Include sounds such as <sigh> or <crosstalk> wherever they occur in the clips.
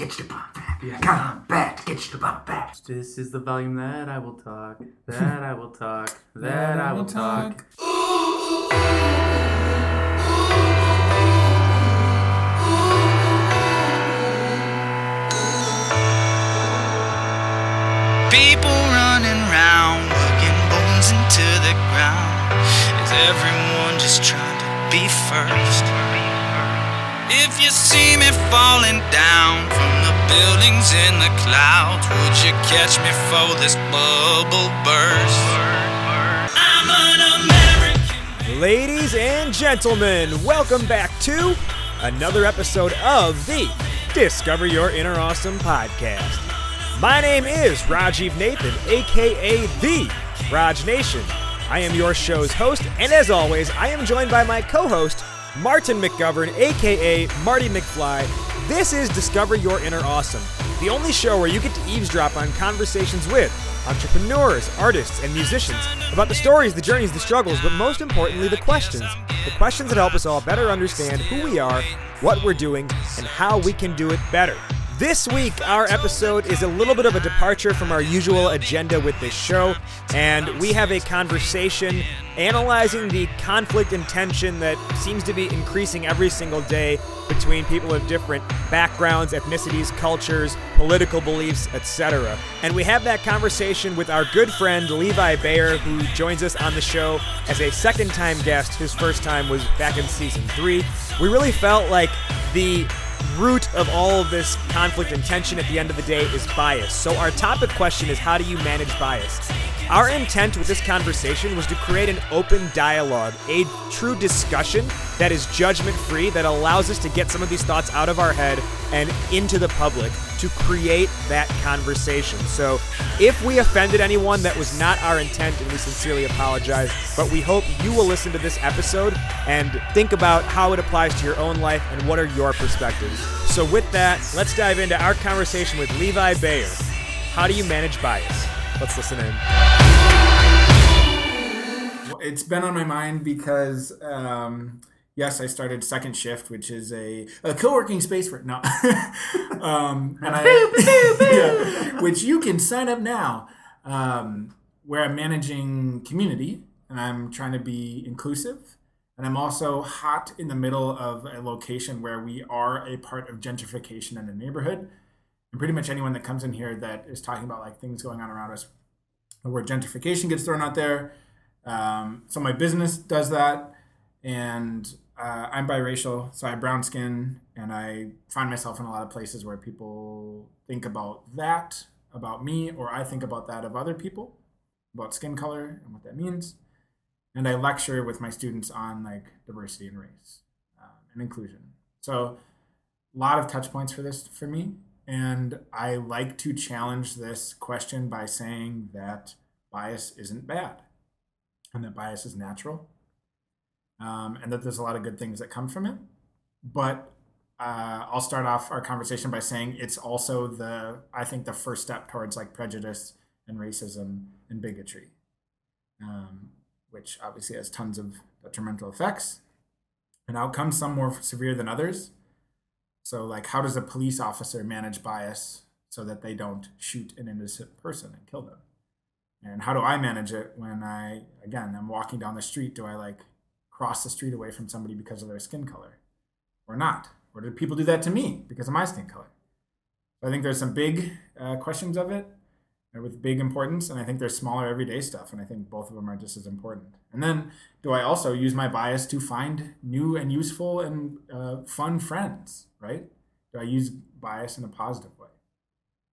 get you to bump back. Combat, get you to bump back. This is the volume that I will talk, that I will talk, <laughs> that I will talk. People running round, looking bones into the ground. Is everyone just trying to be first? If you see me falling down from the buildings in the clouds, would you catch me for this bubble burst? I'm an American. Ladies and gentlemen, welcome back to another episode of the Discover Your Inner Awesome podcast. My name is Rajiv Nathan, aka The Raj Nation. I am your show's host, and as always, I am joined by my co host, Martin McGovern, aka Marty McFly. This is Discover Your Inner Awesome, the only show where you get to eavesdrop on conversations with entrepreneurs, artists, and musicians about the stories, the journeys, the struggles, but most importantly, the questions. The questions that help us all better understand who we are, what we're doing, and how we can do it better. This week, our episode is a little bit of a departure from our usual agenda with this show, and we have a conversation analyzing the conflict and tension that seems to be increasing every single day between people of different backgrounds, ethnicities, cultures, political beliefs, etc. And we have that conversation with our good friend Levi Bayer, who joins us on the show as a second time guest. His first time was back in season three. We really felt like the root of all of this conflict and tension at the end of the day is bias. So, our topic question is how do you manage bias? Our intent with this conversation was to create an open dialogue, a true discussion that is judgment free, that allows us to get some of these thoughts out of our head and into the public to create that conversation. So, if we offended anyone, that was not our intent, and we sincerely apologize. But we hope you will listen to this episode and think about how it applies to your own life and what are your perspectives. So, with that, let's dive into our conversation with Levi Bayer. How do you manage bias? Let's listen in. It's been on my mind because, um, yes, I started Second Shift, which is a, a co-working space for no, <laughs> um, and I, <laughs> yeah, which you can sign up now, um, where I'm managing community and I'm trying to be inclusive. And I'm also hot in the middle of a location where we are a part of gentrification in the neighborhood. And pretty much anyone that comes in here that is talking about like things going on around us, the word gentrification gets thrown out there. Um, so my business does that, and uh, I'm biracial, so I have brown skin, and I find myself in a lot of places where people think about that about me, or I think about that of other people, about skin color and what that means. And I lecture with my students on like diversity and race um, and inclusion. So a lot of touch points for this for me. And I like to challenge this question by saying that bias isn't bad and that bias is natural um, and that there's a lot of good things that come from it. But uh, I'll start off our conversation by saying it's also the, I think, the first step towards like prejudice and racism and bigotry, um, which obviously has tons of detrimental effects and outcomes, some more severe than others. So, like, how does a police officer manage bias so that they don't shoot an innocent person and kill them? And how do I manage it when I, again, I'm walking down the street? Do I like cross the street away from somebody because of their skin color or not? Or do people do that to me because of my skin color? I think there's some big uh, questions of it uh, with big importance, and I think there's smaller everyday stuff, and I think both of them are just as important. And then, do I also use my bias to find new and useful and uh, fun friends? Right? Do I use bias in a positive way?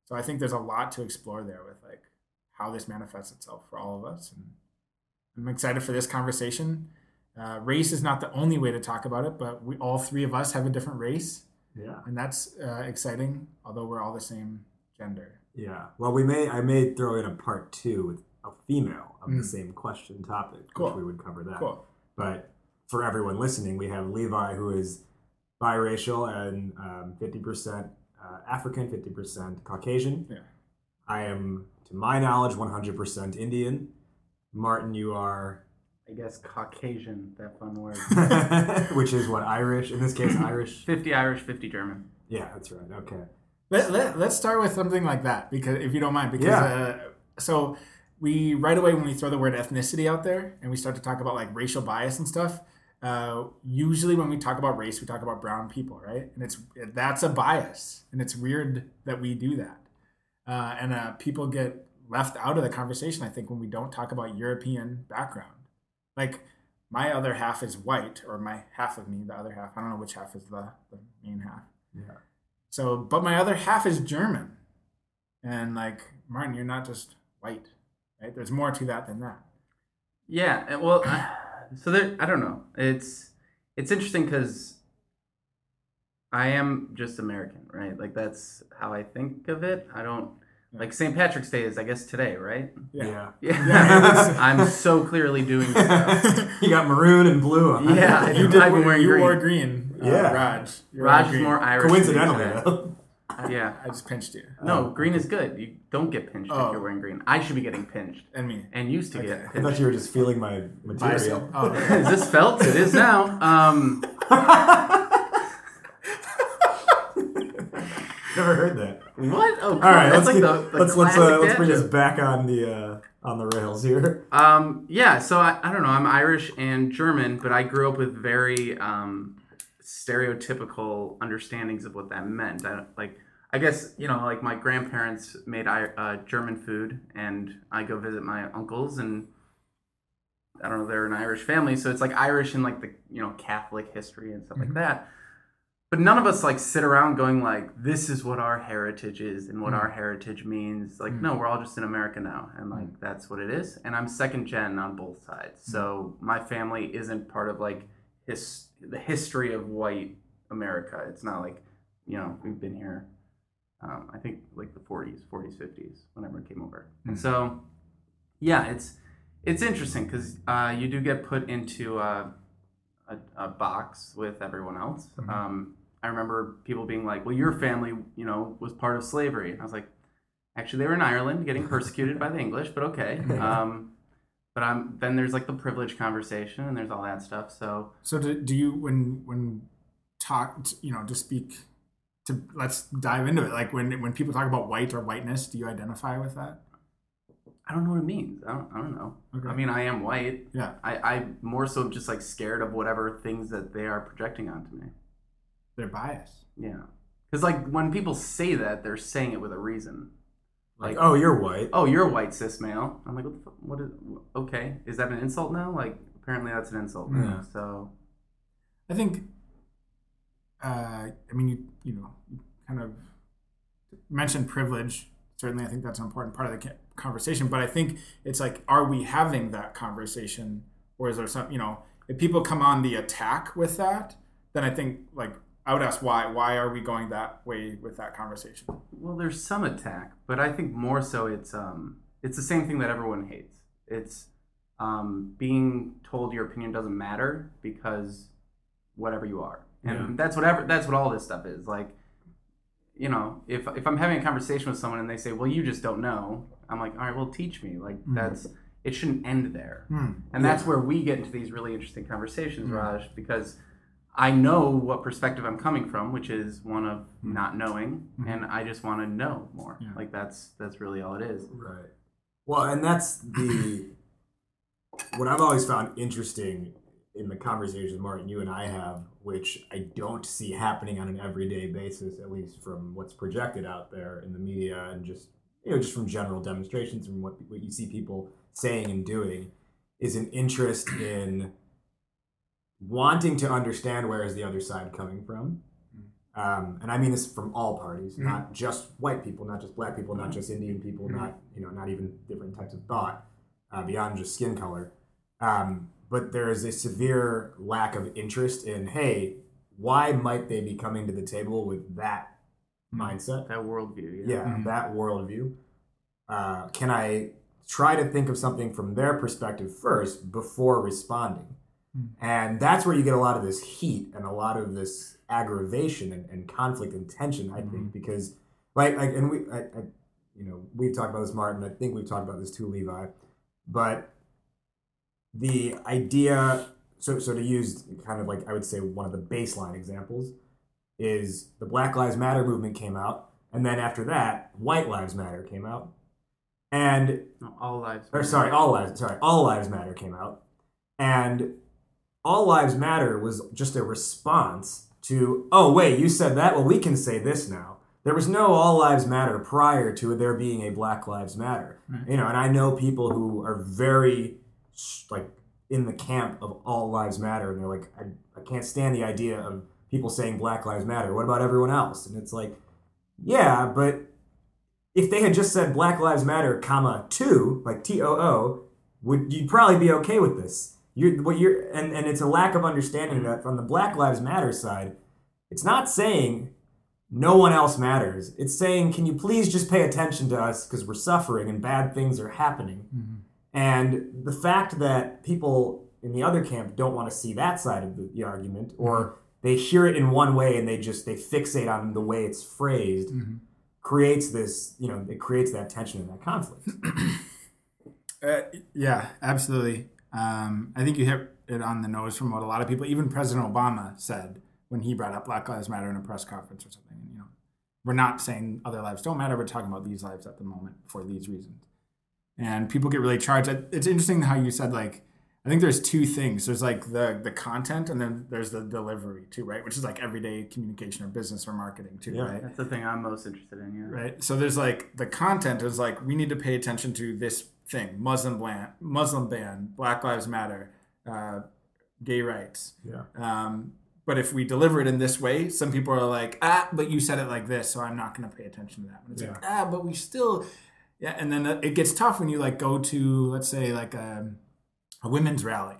So I think there's a lot to explore there with like how this manifests itself for all of us, and I'm excited for this conversation. Uh, race is not the only way to talk about it, but we all three of us have a different race, Yeah. and that's uh, exciting. Although we're all the same gender. Yeah. Well, we may I may throw in a part two with a female of Mm. the same question topic, Cool. which we would cover that. Cool. But for everyone listening, we have Levi, who is biracial and um, 50% uh, African, 50% Caucasian. Yeah. I am, to my knowledge, 100% Indian. Martin, you are, I guess Caucasian, that fun word. <laughs> which is what, Irish? In this case, <clears throat> Irish? 50 Irish, 50 German. Yeah, that's right. Okay. Let, let, let's start with something like that because if you don't mind, because Yeah. uh, so we right away when we throw the word ethnicity out there and we start to talk about like racial bias and stuff. Uh, usually when we talk about race, we talk about brown people, right? And it's that's a bias, and it's weird that we do that. Uh, and uh, people get left out of the conversation. I think when we don't talk about European background, like my other half is white, or my half of me, the other half. I don't know which half is the, the main half. Yeah. So, but my other half is German. And like, Martin, you're not just white, right? There's more to that than that. Yeah, eh, well, so there. I don't know. It's it's interesting because I am just American, right? Like that's how I think of it. I don't like St. Patrick's Day is, I guess, today, right? Yeah. Yeah, <laughs> I'm so clearly doing stuff. <laughs> you got maroon and blue on. Yeah, You do. did. I've been wearing you green. wore green. Uh, Yeah. Raj. You're Raj is green. more Irish. than Coincidentally, today. though. Yeah. I just pinched you. No, green is good. You don't get pinched Oh. if you're wearing green. I should be getting pinched, And me. and used to Okay. get I thought you were just feeling my material. Bicep. Oh, <laughs> Is this felt? It is now. Um, Never heard that. what? Oh, All right, let's like get- the, the let's let's uh, let's bring us back on the uh, on the rails here. Um, yeah, so I, I don't know. I'm Irish and German, but I grew up with very um, stereotypical understandings of what that meant. I, like, I guess you know, like my grandparents made I- uh, German food, and I go visit my uncles, and I don't know, they're an Irish family, so it's like Irish and like the you know Catholic history and stuff like that. But none of us like sit around going like, "This is what our heritage is and what our heritage means." Like, no, we're all just in America now, and like that's what it is. And I'm second gen on both sides, so my family isn't part of like his the history of white America. It's not like you know we've been here. Um, I think like the 40s, 40s, 50s whenever it came over, and so yeah, it's it's interesting because uh, you do get put into uh, a, a box with everyone else. Um, I remember people being like, "Well, your family, you know, was part of slavery," and I was like, "Actually, they were in Ireland, getting <laughs> persecuted by the English, but okay." <laughs> Um, but I'm, then there's like the privilege conversation, and there's all that stuff. So So do, do you when when talk you know to speak to let's dive into it like when when people talk about white or whiteness do you identify with that I don't know what it means. I don't, I don't know. Okay. I mean, I am white. yeah I, I'm more so just like scared of whatever things that they are projecting onto me. They're biased Yeah. Because like when people say that, they're saying it with a reason. Like, oh, you're white. oh, you're a white cis male. I'm like, what? The fu- what is? Okay, is that an insult now? Like, apparently that's an insult. now. Yeah. So I think uh I mean you you know you kind of mentioned privilege certainly I think that's an important part of the conversation but I think it's like are we having that conversation or is there some you know if people come on the attack with that then I think like I would ask why why are we going that way with that conversation well, there's some attack, but I think more so it's um it's the same thing that everyone hates. It's um being told your opinion doesn't matter because whatever you are, and Yeah. that's whatever that's what all this stuff is like. You know, if if I'm having a conversation with someone and they say, "Well, you just don't know," I'm like, "All right, well, teach me." Like that's it shouldn't end there. Hmm. And that's where we get into these really interesting conversations, Raj, because I know what perspective I'm coming from, which is one of mm-hmm. not knowing, mm-hmm. and I just want to know more. Yeah. Like that's that's really all it is. Right. Well, and that's the what I've always found interesting in the conversations Martin you and I have, which I don't see happening on an everyday basis, at least from what's projected out there in the media and just you know just from general demonstrations and what what you see people saying and doing, is an interest in wanting to understand where is the other side coming from. Um, and I mean this from all parties, not just white people, not just black people, not just Indian people, not you know, not even different types of thought uh, beyond just skin color. Um, but there is a severe lack of interest in, hey, why might they be coming to the table with that mindset? That worldview. yeah, Yeah. that worldview. Uh, can I try to think of something from their perspective first before responding? Hmm. And that's where you get a lot of this heat and a lot of this aggravation and, and conflict and tension, I think, mm-hmm. because like, like and we, I, I, you know, we've talked about this, Martin. I think we've talked about this too, Levi. But the idea, so so to use kind of like I would say one of the baseline examples is the Black Lives Matter movement came out And then after that, White Lives Matter came out. And No, all lives. or sorry, all lives sorry, all lives matter came out. And all lives matter was just a response to, oh wait, you said that? Well, we can say this now. There was no all lives matter prior to there being a Black Lives Matter. Hmm. You know, and I know people who are very like in the camp of all lives matter and they're like I, I can't stand the idea of people saying black lives matter what about everyone else and it's like yeah but if they had just said black lives matter comma two like t-o-o would you'd probably be okay with this you're what you're and, and it's a lack of understanding that from the black lives matter side it's not saying no one else matters. It's saying can you please just pay attention to us because we're suffering and bad things are happening. Mm-hmm. And the fact that people in the other camp don't want to see that side of the, the argument, or mm-hmm. they hear it in one way and they just they fixate on the way it's phrased, mm-hmm. creates this you know it creates that tension and that conflict. <clears throat> Uh, yeah, absolutely. Um, I think you hit it on the nose from what a lot of people, even President Obama, said when he brought up Black Lives Matter in a press conference or something. You know, we're not saying other lives don't matter. We're talking about these lives at the moment for these reasons. And people get really charged. It's interesting how you said like. I think there's two things. There's like the the content, and then there's the delivery too, right? Which is like everyday communication or business or marketing too, Yeah. right? That's the thing I'm most interested in. Yeah. right? So there's like the content is like we need to pay attention to this thing: Muslim ban, Muslim ban, Black Lives Matter, uh, gay rights. Yeah. Um, but if we deliver it in this way, some people are like, ah, but you said it like this, so I'm not going to pay attention to that. And it's like, ah, but we still, yeah. And then it gets tough when you like go to, let's say, like a, a women's rally,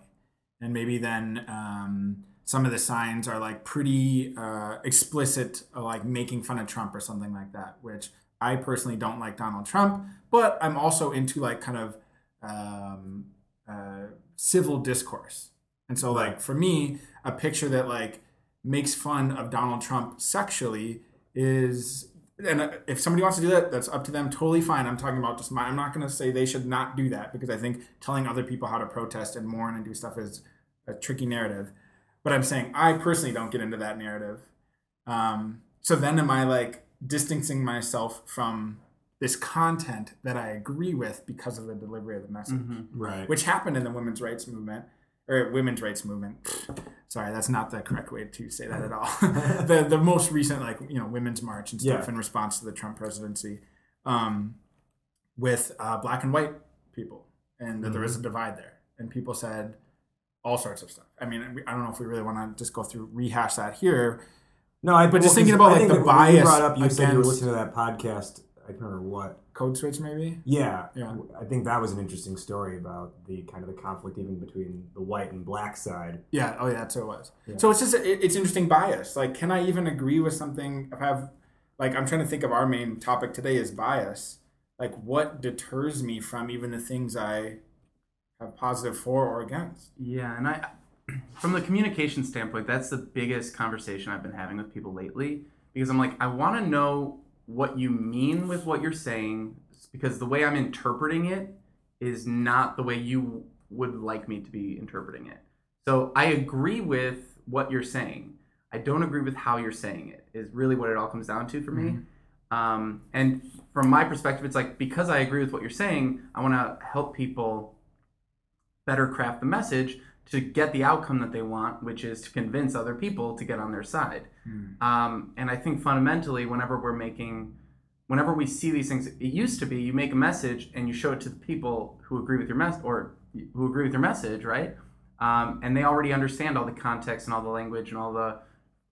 and maybe then um, some of the signs are like pretty uh, explicit, uh, like making fun of Trump or something like that. Which I personally don't like Donald Trump, but I'm also into like kind of um, uh, civil discourse. And so, like for me, a picture that like makes fun of Donald Trump sexually is, and uh, if somebody wants to do that, that's up to them. Totally fine. I'm talking about just my. I'm not going to say they should not do that because I think telling other people how to protest and mourn and do stuff is a tricky narrative. But I'm saying I personally don't get into that narrative. Um, so then, am I like distancing myself from this content that I agree with because of the delivery of the message? Right. which happened in the women's rights movement or women's rights movement. Sorry, that's not the correct way to say that at all. <laughs> the the most recent like you know women's march and stuff Yeah. in response to the Trump presidency, um, with uh, black and white people, and that there was a divide there, and people said all sorts of stuff. I mean, I don't know if we really want to just go through rehash that here. No, I But just 'cause thinking about, like, think the bias. you brought up. You said you were listening to that podcast. I can't remember what. Code switch, maybe. Yeah, Yeah. I think that was an interesting story about the kind of the conflict even between the white and black side. Yeah. Oh, yeah. That's what it was. Yeah. So it's just it, it's interesting bias. Like, can I even agree with something? If I have, like, I'm trying to think of our main topic today is bias. Like, what deters me from even the things I have positive for or against? Yeah, and I, from the communication standpoint, that's the biggest conversation I've been having with people lately because I'm like, I want to know what you mean with what you're saying because the way I'm interpreting it is not the way you would like me to be interpreting it. So I agree with what you're saying. I don't agree with how you're saying it. Is really what it all comes down to for me. Um, and from my perspective, it's like because I agree with what you're saying, I want to help people better craft the message to get the outcome that they want, which is to convince other people to get on their side. Um, and I think fundamentally, whenever we're making, whenever we see these things, it used to be you make a message and you show it to the people who agree with your message or who agree with your message, right? Um, and they already understand all the context and all the language and all the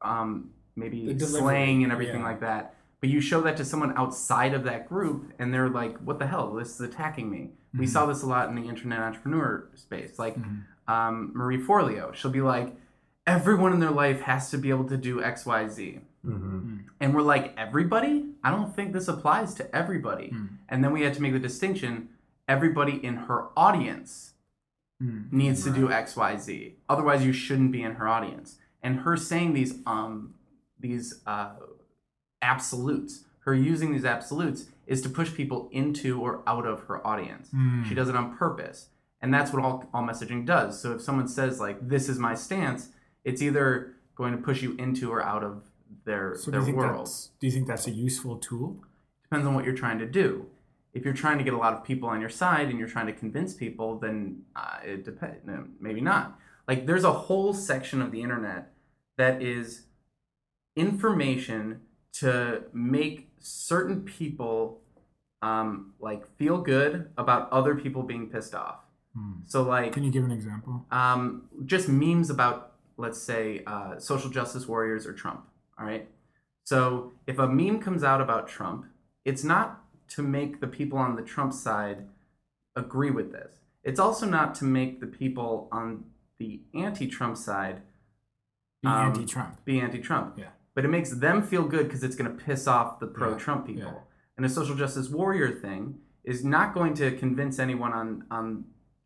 um, maybe The slang and everything yeah. like that. But you show that to someone outside of that group, and they're like, "What the hell? This is attacking me." Mm-hmm. We saw this a lot in the internet entrepreneur space. Like um, Marie Forleo, she'll be like, "Everyone in their life has to be able to do X, Y, Z. Mm-hmm. and we're like, "Everybody? I don't think this applies to everybody." And then we had to make the distinction: everybody in her audience needs to do X, Y, Z. Otherwise, you shouldn't be in her audience. And her saying these um these uh, absolutes, her using these absolutes, is to push people into or out of her audience. She does it on purpose, and that's what all all messaging does. So if someone says like, "This is my stance," it's either going to push you into or out of their So do their think world. do you think that's a useful tool? Depends on what you're trying to do. If you're trying to get a lot of people on your side and you're trying to convince people, then uh, it depends. No, maybe not. Like there's a whole section of the internet that is information to make certain people um, like feel good about other people being pissed off. So like Can you give an example? um, just memes about, let's say, uh, social justice warriors or Trump. All right. So if a meme comes out about Trump, it's not to make the people on the Trump side agree with this. It's also not to make the people on the anti-Trump side Be um, anti-Trump. be anti-Trump. Yeah. But it makes them feel good because it's going to piss off the pro-Trump people. yeah. And a social justice warrior thing is not going to convince anyone on on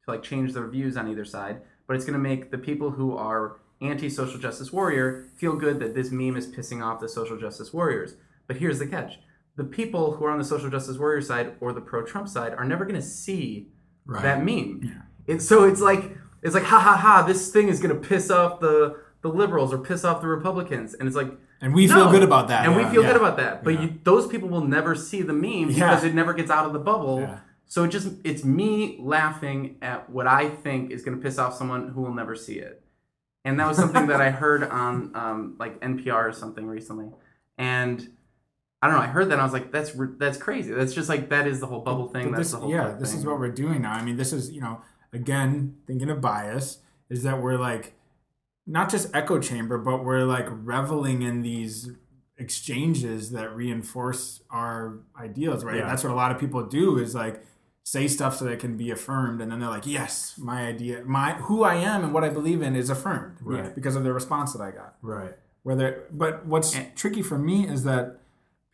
like change their views on either side, but it's going to make the people who are anti-social justice warrior feel good that this meme is pissing off the social justice warriors. But here's the catch: the people who are on the social justice warrior side or the pro-Trump side are never going to see Right. that meme. Yeah. It, so it's like it's like ha ha ha. This thing is going to piss off the the liberals or piss off the Republicans, and it's like. And we feel good about that. and we feel yeah. good about that. But Yeah. you, those people will never see the meme Yeah. because it never gets out of the bubble. So it just it's me laughing at what I think is going to piss off someone who will never see it. And that was something that I heard <laughs> on um, like NPR or something recently. And I don't know. I heard that and I was like, "That's that's crazy. That's just like that is the whole bubble thing. But that's this, the whole yeah, this thing. is what we're doing now. I mean, this is you know, again, thinking of bias is that we're like not just echo chamber, but we're like reveling in these exchanges that reinforce our ideals, right? Yeah. That's what a lot of people do is like say stuff so that it can be affirmed, and then they're like, yes, my idea, my who I am and what I believe in is affirmed, Right. Because of the response that I got Right. whether but what's And- tricky for me is that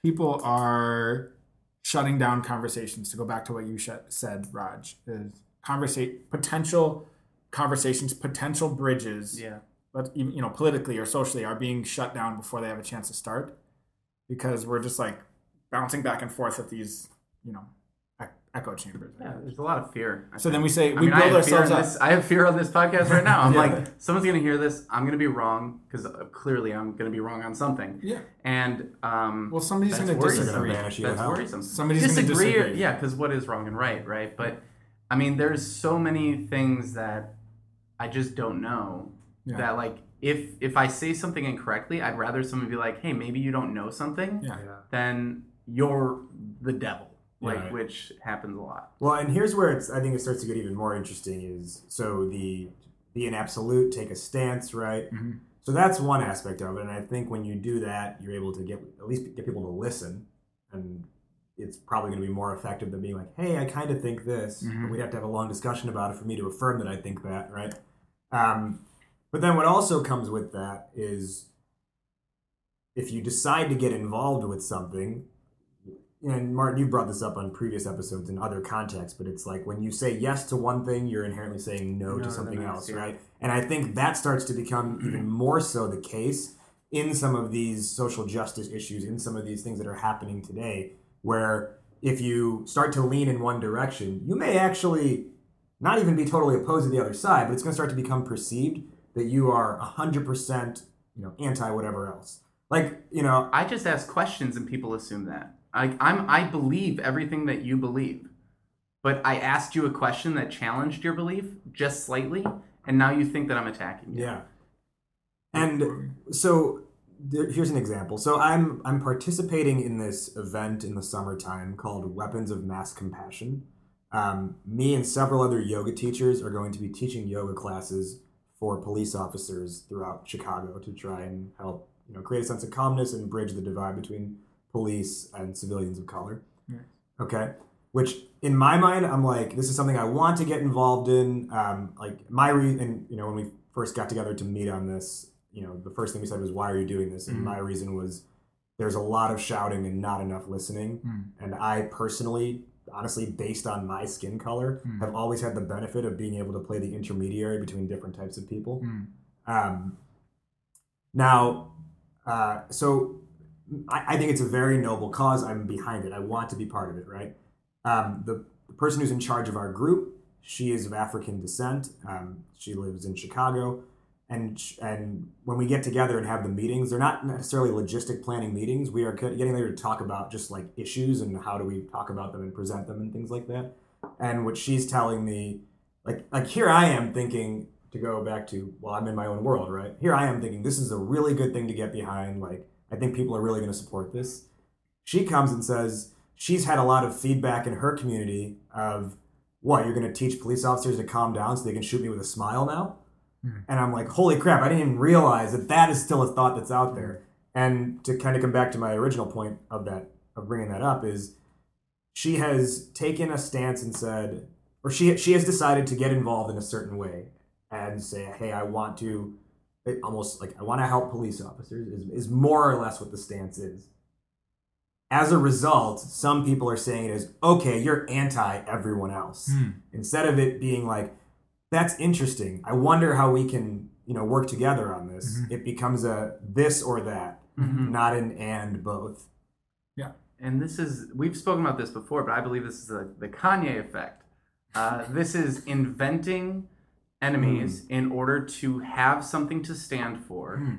people are shutting down conversations to go back to what you sh- said raj is conversate potential conversations potential bridges yeah. but even you know politically or socially are being shut down before they have a chance to start because we're just like bouncing back and forth at these you know echo chambers Yeah, there's a lot of fear. I so then we say I we mean, build ourselves up this. I have fear on this podcast right now. I'm Yeah. like, someone's gonna hear this. I'm gonna be wrong because clearly I'm gonna be wrong on something. yeah And um, well somebody's going to worrisome. disagree gonna banish you to That's worrisome. Somebody's gonna disagree. Yeah, because what is wrong and right, right? But I mean, there's so many things that I just don't know. Yeah. That like, if if I say something incorrectly, I'd rather someone be like, "Hey, maybe you don't know something," yeah than you're the devil, like Right. which happens a lot. Well, and here's where it's I think it starts to get even more interesting is so the be an absolute, take a stance, right? Mhm. So that's one aspect of it, and I think when you do that, you're able to get at least get people to listen, and it's probably going to be more effective than being like, "Hey, I kind of think this." Mhm. But we'd have to have a long discussion about it for me to affirm that I think that, right? Um, but then what also comes with that is if you decide to get involved with something, and Martin, you brought this up on previous episodes in other contexts, but it's like when you say yes to one thing, you're inherently saying no, No to something else, yeah. right? And I think that starts to become even <clears throat> more so the case in some of these social justice issues, in some of these things that are happening today, where if you start to lean in one direction, you may actually not even be totally opposed to the other side, but it's going to start to become perceived that you are 100% you know anti whatever else. Like, you know, I just ask questions and people assume that. I, I'm I believe everything that you believe, but I asked you a question that challenged your belief just slightly, and now you think that I'm attacking you. Yeah. And so there, here's an example. So I'm I'm participating in this event in the summertime called Weapons of Mass Compassion. Um, me and several other yoga teachers are going to be teaching yoga classes for police officers throughout Chicago to try and help you know create a sense of calmness and bridge the divide between police and civilians of color. Nice. Okay. Which in my mind, I'm like, this is something I want to get involved in. Um, like my reason, and you know when we first got together to meet on this, you know the first thing we said was, "Why are you doing this?" And Mhm. my reason was, there's a lot of shouting and not enough listening. Mm. And I personally, honestly, based on my skin color, Mm. have always had the benefit of being able to play the intermediary between different types of people. Mm. Um, now, uh, so I, I think it's a very noble cause. I'm behind it. I want to be part of it, right? Um, the, the person who's in charge of our group, she is of African descent. Um, she lives in Chicago. and and when we get together and have the meetings, they're not necessarily logistic planning meetings. We are getting there to talk about just like issues and how do we talk about them and present them and things like that. And what she's telling me, like like here I am thinking to go back to well I'm in my own world right here I am thinking this is a really good thing to get behind like I think people are really going to support this. She comes and says she's had a lot of feedback in her community of what you're going to teach police officers to calm down so they can shoot me with a smile now? Hmm. And i'm like holy crap i didn't even realize that that is still a thought that's out there. And to kind of come back to my original point of that of bringing that up is she has taken a stance and said or she she has decided to get involved in a certain way and say hey i want to it almost like i want to help police officers is, is more or less what the stance is as a result, some people are saying it is okay, you're anti everyone else. Hmm. Instead of it being like, that's interesting. I wonder how we can, you know, work together on this. Mhm. It becomes a this or that, Mhm. not an and both. Yeah. And this is we've spoken about this before, but I believe this is the, the Kanye effect. Uh, this is inventing enemies in order to have something to stand for Hmm.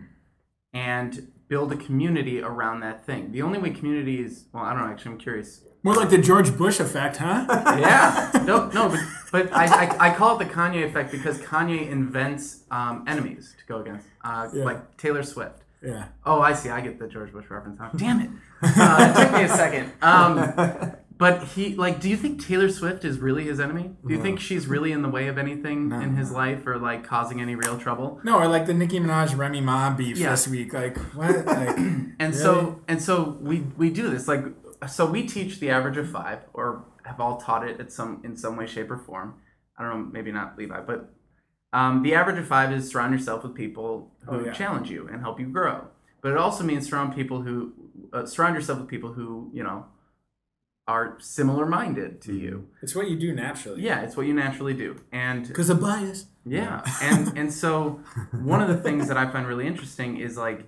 and build a community around that thing. The only way community is well, I don't know. Actually, I'm curious. More like the George Bush effect, huh? <laughs> Yeah, no, <laughs> no, but but I, I, I call it the Kanye effect because Kanye invents um, enemies to go against, uh, Yeah. like Taylor Swift. Yeah. Oh, I see. I get the George Bush reference. Now. Damn it! <laughs> Uh, it took me a second. Um, but he, like, do you think Taylor Swift is really his enemy? Do you think she's really in the way of anything No. in his life or like causing any real trouble? No, or like the Nicki Minaj Remy Ma beef Yeah. this week. Like what? Like <coughs> And Really? so and so we we do this like so we teach the average of five or have all taught it at some in some way, shape, or form. I don't know, maybe not Levi, but um, the average of five is surround yourself with people who Oh, yeah. challenge you and help you grow. But it also means surround people who uh, surround yourself with people who you know are similar minded to you. it's what you do naturally. Yeah, it's what you naturally do. And Because of bias. yeah, <laughs> and and so one of the things that I find really interesting is like,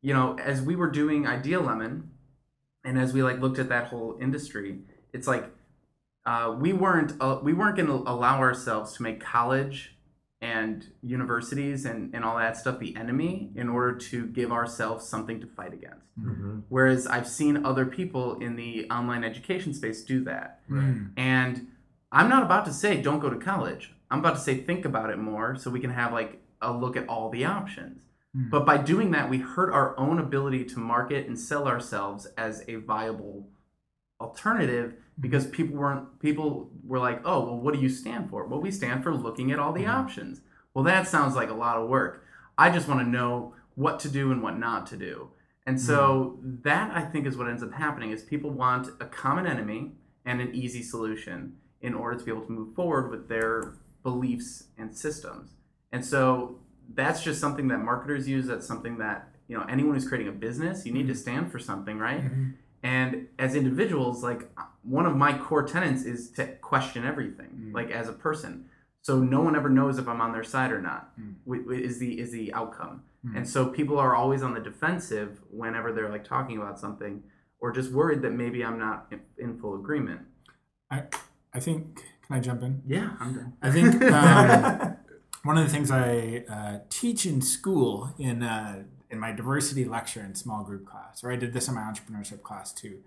you know, as we were doing Ideal Lemon, and as we like looked at that whole industry, it's like uh, we weren't uh, we weren't going to allow ourselves to make college and universities and and all that stuff the enemy in order to give ourselves something to fight against. Mhm. Whereas I've seen other people in the online education space do that. Mm. And I'm not about to say don't go to college. I'm about to say think about it more so we can have like a look at all the options. Hmm. But by doing that, we hurt our own ability to market and sell ourselves as a viable alternative because mm-hmm. people weren't people were like, "Oh, well what do you stand for?" Well, we stand for looking at all the mm-hmm. options. Well, that sounds like a lot of work. I just want to know what to do and what not to do. And so mm-hmm. that I think is what ends up happening is people want a common enemy and an easy solution in order to be able to move forward with their beliefs and systems. And so that's just something that marketers use. That's something that, you know, anyone who's creating a business, you need to stand for something, right? Mhm. And as individuals, like one of my core tenets is to question everything, Mm. like as a person. So no one ever knows if I'm on their side or not. Mm. wi- wi- Is the is the outcome. Mm. And so people are always on the defensive whenever they're like talking about something, or just worried that maybe I'm not in, in full agreement. I I think. Can I jump in? Yeah, I'm done. I think um, <laughs> one of the things I uh, teach in school in uh, in my diversity lecture in small group class, or I did this in my entrepreneurship class too,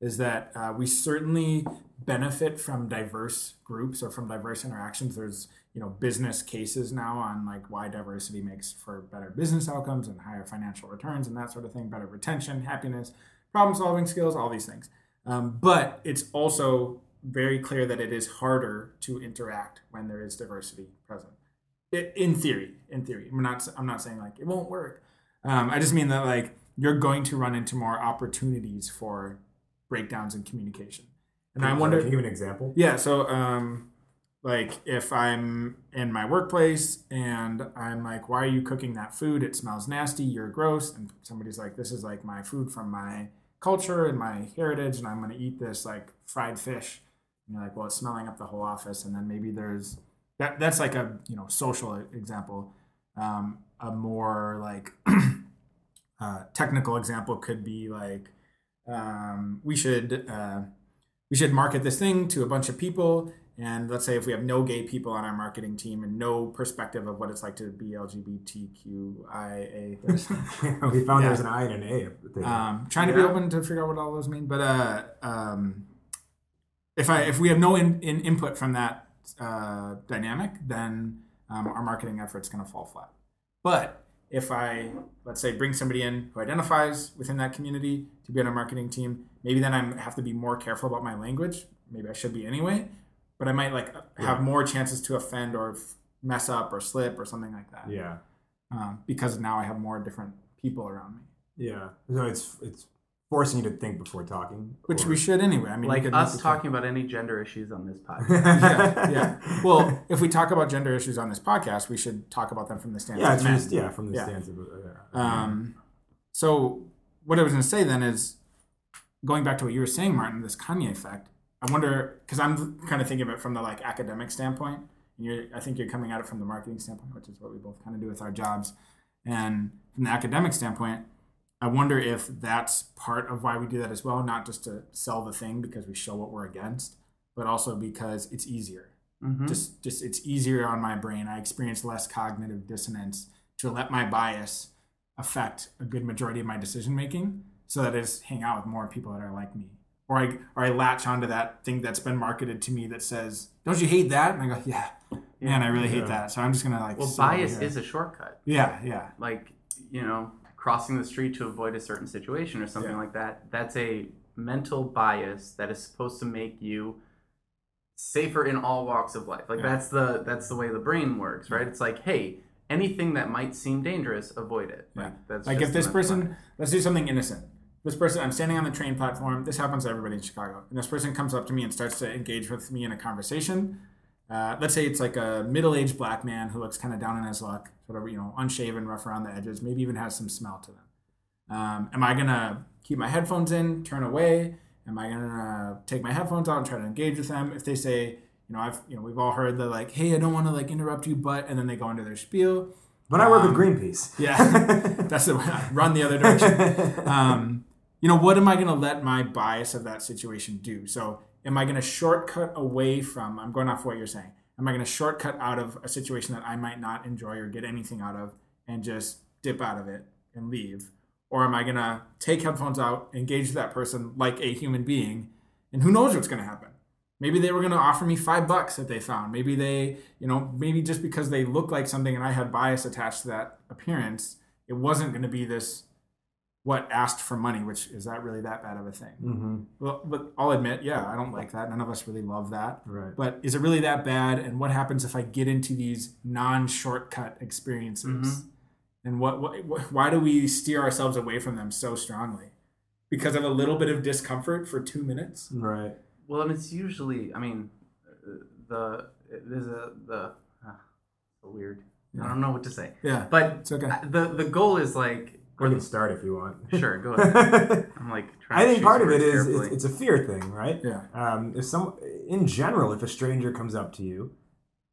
is that uh, we certainly benefit from diverse groups or from diverse interactions. There's you know business cases now on like why diversity makes for better business outcomes and higher financial returns and that sort of thing, better retention, happiness, problem solving skills, all these things. Um, but it's also very clear that it is harder to interact when there is diversity present. I in theory, in theory, I'm not. I'm not saying like it won't work. Um, I just mean that like you're going to run into more opportunities for breakdowns in communication. And I wonder, Can you give an example? yeah. So, um, like if I'm in my workplace and I'm like, "Why are you cooking that food? It smells nasty. You're gross." And somebody's like, "This is like my food from my culture and my heritage, and I'm going to eat this like fried fish." And you're like, "Well, it's smelling up the whole office." And then maybe there's that. That's like a you know social example. Um, a more like <clears throat> uh, technical example could be like um, we should uh, we should market this thing to a bunch of people and let's say if we have no gay people on our marketing team and no perspective of what it's like to be LGBTQIA, <laughs> we found Yeah. there's an I and an A. at the table. um, trying to be open to figure out what all those mean. But uh, um, if I if we have no in, in input from that uh, dynamic, then um, our marketing effort's going to fall flat. But if I let's say bring somebody in who identifies within that community to be on a marketing team, maybe then I have to be more careful about my language. Maybe I should be anyway. But I might like have more chances to offend or f- mess up or slip or something like that. yeah, Um, because now I have more different people around me, yeah. So it's it's forcing you to think before talking. which or- we should anyway. I mean, like could make us talking about any gender issues on this podcast. <laughs> yeah, yeah. Well, <laughs> if we talk about gender issues on this podcast, we should talk about them from the stance yeah, of it's just yeah from the Yeah. stance of uh, Um, so what I was going to say then is going back to what you were saying, Martin, this Kanye effect. I wonder because I'm kind of thinking of it from the like academic standpoint. And you're, I think you're coming at it from the marketing standpoint, which is what we both kind of do with our jobs. And from the academic standpoint, I wonder if that's part of why we do that as well, not just to sell the thing because we show what we're against, but also because it's easier. Mhm. just just it's easier on my brain. I experience less cognitive dissonance to let my bias affect a good majority of my decision making so that i just hang out with more people that are like me. Or i or i latch onto that thing that's been marketed to me that says don't you hate that? And i go yeah. Man i really hate that. So i'm just gonna like well, bias is a shortcut. yeah yeah. Like you know, crossing the street to avoid a certain situation or something Yeah. like that. That's a mental bias that is supposed to make you safer in all walks of life. Like Yeah. that's the that's the way the brain works, right? It's like, hey, anything that might seem dangerous, avoid it. Yeah. Like that's like if this person mental let's do something innocent this person i'm standing on the train platform this happens to everybody in chicago and this person comes up to me and starts to engage with me in a conversation uh, let's say it's like a middle-aged black man who looks kind of down on his luck sort of you know unshaven rough around the edges maybe even has some smell to them um, am i gonna keep my headphones in turn away am i gonna take my headphones out and try to engage with them if they say you know i've you know we've all heard the like hey i don't want to like interrupt you but and then they go into their spiel but I work um, with Greenpeace. <laughs> yeah, that's the way I run the other direction. <laughs> Um, you know, what am I going to let my bias of that situation do? So, am I going to shortcut away from? I'm going off what you're saying. Am I going to shortcut out of a situation that I might not enjoy or get anything out of, and just dip out of it and leave? Or am I going to take headphones out, engage that person like a human being, and who knows what's going to happen? Maybe they were going to offer me five bucks that they found. Maybe they, you know, maybe just because they look like something and I had bias attached to that appearance, it wasn't going to be this what asked for money, which is that really that bad of a thing? hmm Well, but I'll admit, yeah, I don't like that. None of us really love that. Right. But is it really that bad? And what happens if I get into these non-shortcut experiences? Mhm. And what, what, what, why do we steer ourselves away from them so strongly? Because of a little bit of discomfort for two minutes? Right. Well, and it's usually, I mean, uh, the there's a the uh, so weird. I don't know what to say, Yeah. but It's okay. the the goal is like, We can start if you want. sure, go <laughs> ahead. I'm like, trying I think choose part of it words is carefully. it's, it's a fear thing, right? Yeah. Um, if some, in general, if a stranger comes up to you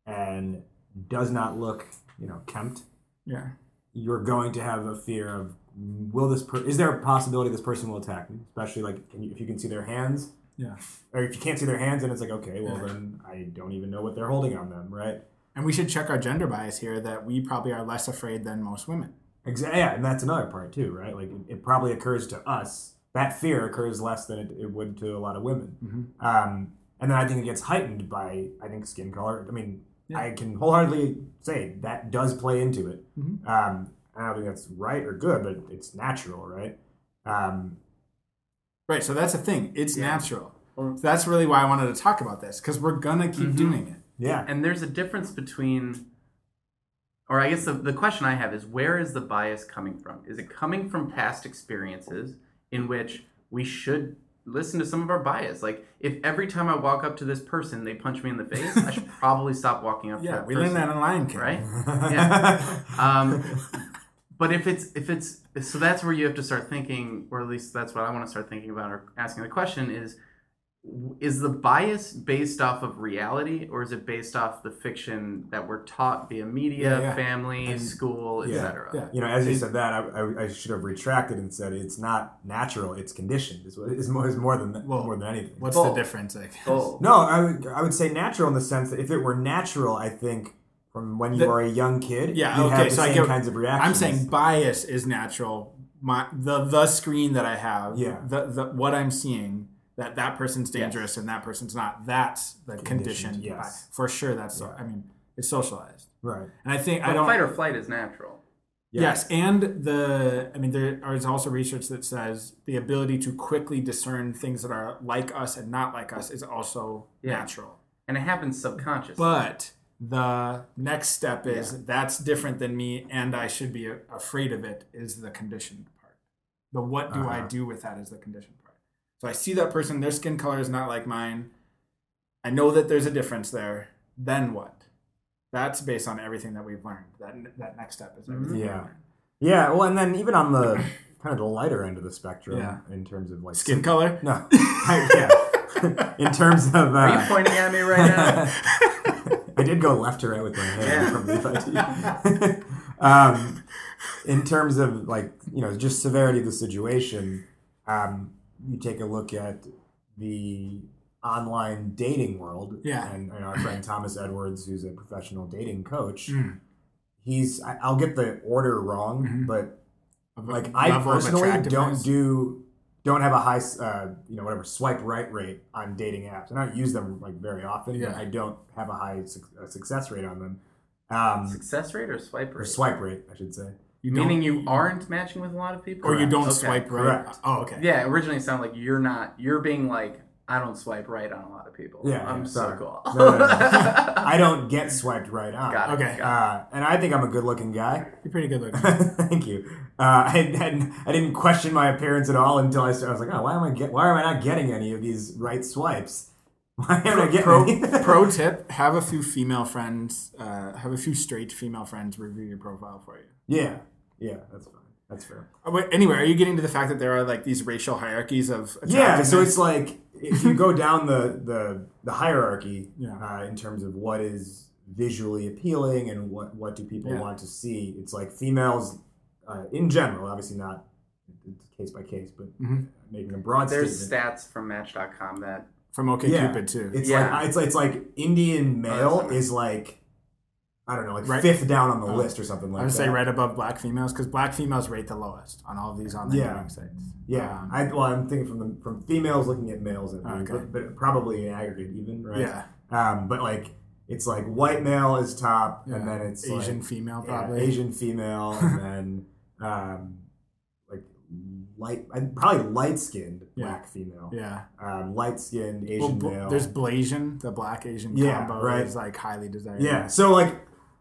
and does not look, you know, kempt, Yeah. you're going to have a fear of will this per- is there a possibility this person will attack me especially like can you, if you can see their hands Yeah. or if you can't see their hands and it's like okay well Yeah. then i don't even know what they're holding on them right And we should check our gender bias here that we probably are less afraid than most women. Exactly yeah and that's another part too right like it, it probably occurs to us that fear occurs less than it, it would to a lot of women Mhm. um, and then i think it gets heightened by i think skin color i mean Yeah. i can wholeheartedly say that does play into it Mhm. um, i don't think that's right or good but it's natural right um, Right. So that's the thing. It's Yeah. natural. So that's really why I wanted to talk about this because we're going to keep Mhm. doing it. yeah and there's a difference between or i guess the, the question i have is where is the bias coming from is it coming from past experiences in which we should listen to some of our bias like if every time i walk up to this person they punch me in the face i should <laughs> probably stop walking up to Yeah. that We person, learned that in Lion King. right <laughs> yeah um, but if it's if it's so that's where you have to start thinking or at least that's what i want to start thinking about or asking the question is is the bias based off of reality or is it based off the fiction that we're taught via media, Yeah, yeah. family, And- school, yeah, etc.? yeah. You know, as you said that, I, I, I should have retracted and said it's not natural; it's conditioned. Is what is more is more than Well, more than anything. What's Full. the difference? Like, Oh, No, I would I would say natural in the sense that if it were natural, I think from when you The- are a young kid, Yeah, you'd okay, have the so I same get- kinds of reactions. I'm saying bias is natural. My the the screen that I have, Yeah. the, the what I'm seeing that that person's dangerous and that person's not. That's the condition. yes. for sure. That's so. I mean, it's socialized, right. and I think I don't. fight or flight is natural. Yeah. Yes, and the I mean there is also research that says the ability to quickly discern things that are like us and not like us is also Yeah. natural. And it happens subconsciously. But the next step is that's different than me and I should be afraid of it is the conditioned part. The what do I Uh-huh. do with that is the conditioned part. So I see that person, their skin color is not like mine. I know that there's a difference there. Then what? That's based on everything that we've learned. That that next step is everything. we've Yeah. Yeah, well, and then even on the <coughs> kind of the lighter end of the spectrum, Yeah. in terms of like Skin color? No, <laughs> yeah. <laughs> in terms of, uh, Are you pointing at me right now? <laughs> I did go left to right with my hand Yeah. from um, in terms of like you know just severity of the situation, um, you take a look at the online dating world. Yeah. and, and our friend <clears throat> Thomas Edwards, who's a professional dating coach. Mm. He's I, I'll get the order wrong, Mhm. but like I level of personally don't do don't have a high uh, you know whatever swipe right rate on dating apps and I don't use them like very often but Yeah. I don't have a high suc- uh, success rate on them um, Success rate or swipe or swipe rate I should say You Meaning you aren't matching with a lot of people? or you don't swipe right. Correct. Oh, okay. Yeah, originally it sounded like you're not, you're being like, I don't swipe right on a lot of people. Yeah, I'm yeah, so sorry. cool. No, no, no. <laughs> I don't get swiped right on Got it. Okay. got uh, and I think I'm a good looking guy You're pretty good looking. <laughs> Thank you. Uh, I, hadn't- I didn't question my appearance at all until I started. I was like, oh, why am I get? Why am I not getting any of these right swipes? <laughs> Why am I getting? pro, any? pro tip: Have a few female friends. Uh, have a few straight female friends review your profile for you. yeah, yeah, that's fine. That's fair. Uh, wait, anyway, are you getting to the fact that there are like these racial hierarchies of Yeah, so it's like if you go <laughs> down the the, the hierarchy Yeah. uh, in terms of what is visually appealing and what what do people Yeah. want to see, it's like females uh, in general, obviously not it's case by case, but Mhm. making a broad There's statement. stats from Match.com that from OkCupid too. It's Yeah. like it's it's like Indian male that's is like I don't know, like Right. fifth down on the Oh. list or something like that. I would that. say right above black females because black females rate the lowest on all of these online Yeah. dating sites. Yeah, Um, I well, I'm thinking from the, from females looking at males, Okay. but, but probably in aggregate even, right? yeah, Um, but like it's like white male is top, yeah. and then it's Asian like, female yeah, probably. Asian female, and <laughs> then um, like light, probably light skinned Yeah. black female, Yeah. um, light skinned Well, Asian bl- male. there's Blasian, the black Asian Yeah, combo right. is like highly desired. Yeah. So like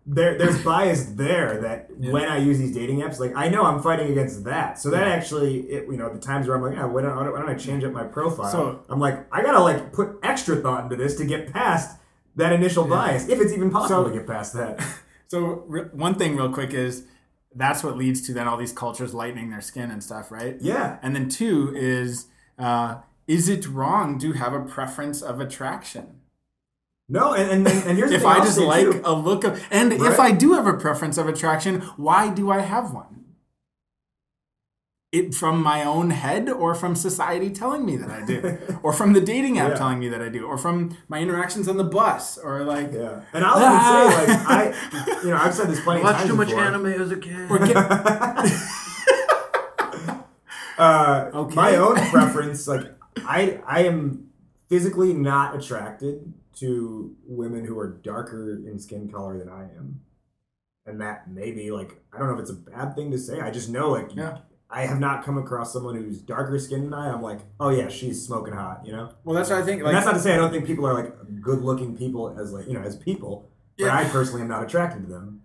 there there's bias there that Yeah. when I use these dating apps, like I know I'm fighting against that. So that Yeah. actually it, you know, the times where I'm like, yeah, why don't, why don't I change up my profile? So- I'm like, I gotta like put extra thought into this to get past that initial bias, if it's even possible So- to get past that. <laughs> So re- one thing, real quick, is that's what leads to then all these cultures lightening their skin and stuff, right? Yeah. And then two is, uh, is it wrong to have a preference of attraction? No, and and, and, and here's the If thing I I'll just like too. a look of, and if I do have a preference of attraction, why do I have one? It from my own head, or from society telling me that I do, <laughs> or from the dating app Yeah. telling me that I do, or from my interactions on the bus, or like, Yeah. And I'll even say, <laughs> like, I, you know, I've said this plenty of watched times too much before. anime as a kid. or get, <laughs> uh, Okay. My own preference, like I, I am physically not attracted to women who are darker in skin color than I am, and that maybe like I don't know if it's a bad thing to say. I just know like Yeah. I have not come across someone who's darker skinned than I. I'm like, oh yeah, she's smoking hot, you know. well, that's what I think. Like, that's not to say I don't think people are like good looking people as like you know as people, but Yeah. I personally am not attracted to them.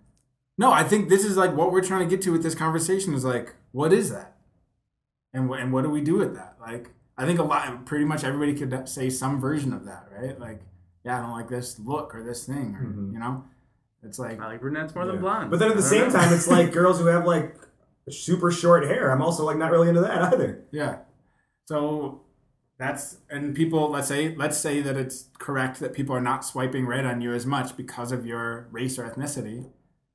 No, I think this is like what we're trying to get to with this conversation is like, what is that? And what and what do we do with that? Like, I think a lot, pretty much everybody could say some version of that, right? Like, yeah, I don't like this look or this thing, or Mhm. you know, it's like, I like brunettes more than Yeah. blondes. But then at the same know. time, it's like <laughs> girls who have like super short hair. I'm also like not really into that either. yeah. So that's and people let's say let's say that it's correct that people are not swiping right on you as much because of your race or ethnicity.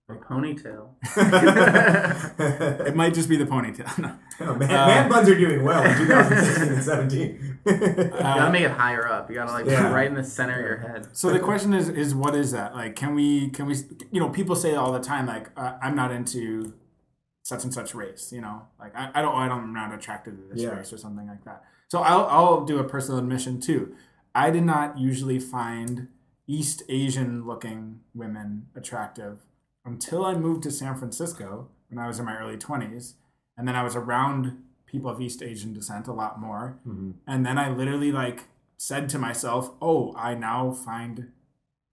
Or ponytail. <laughs> It might just be the ponytail. <laughs> No. Oh, man, Uh, man buns are doing well in 2016 and 17. You gotta make it higher up. You gotta like Yeah. put it right in the center of your head. So the question is is what is that? Like can we can we you know people say all the time like uh, I'm not into such and such race, you know? Like I, I don't I don't I'm not attracted to this Yeah. race or something like that. So I'll I'll do a personal admission too. I did not usually find East Asian looking women attractive until I moved to San Francisco when I was in my early 20s and then I was around people of East Asian descent a lot more Mhm. and then I literally like said to myself, "Oh, I now find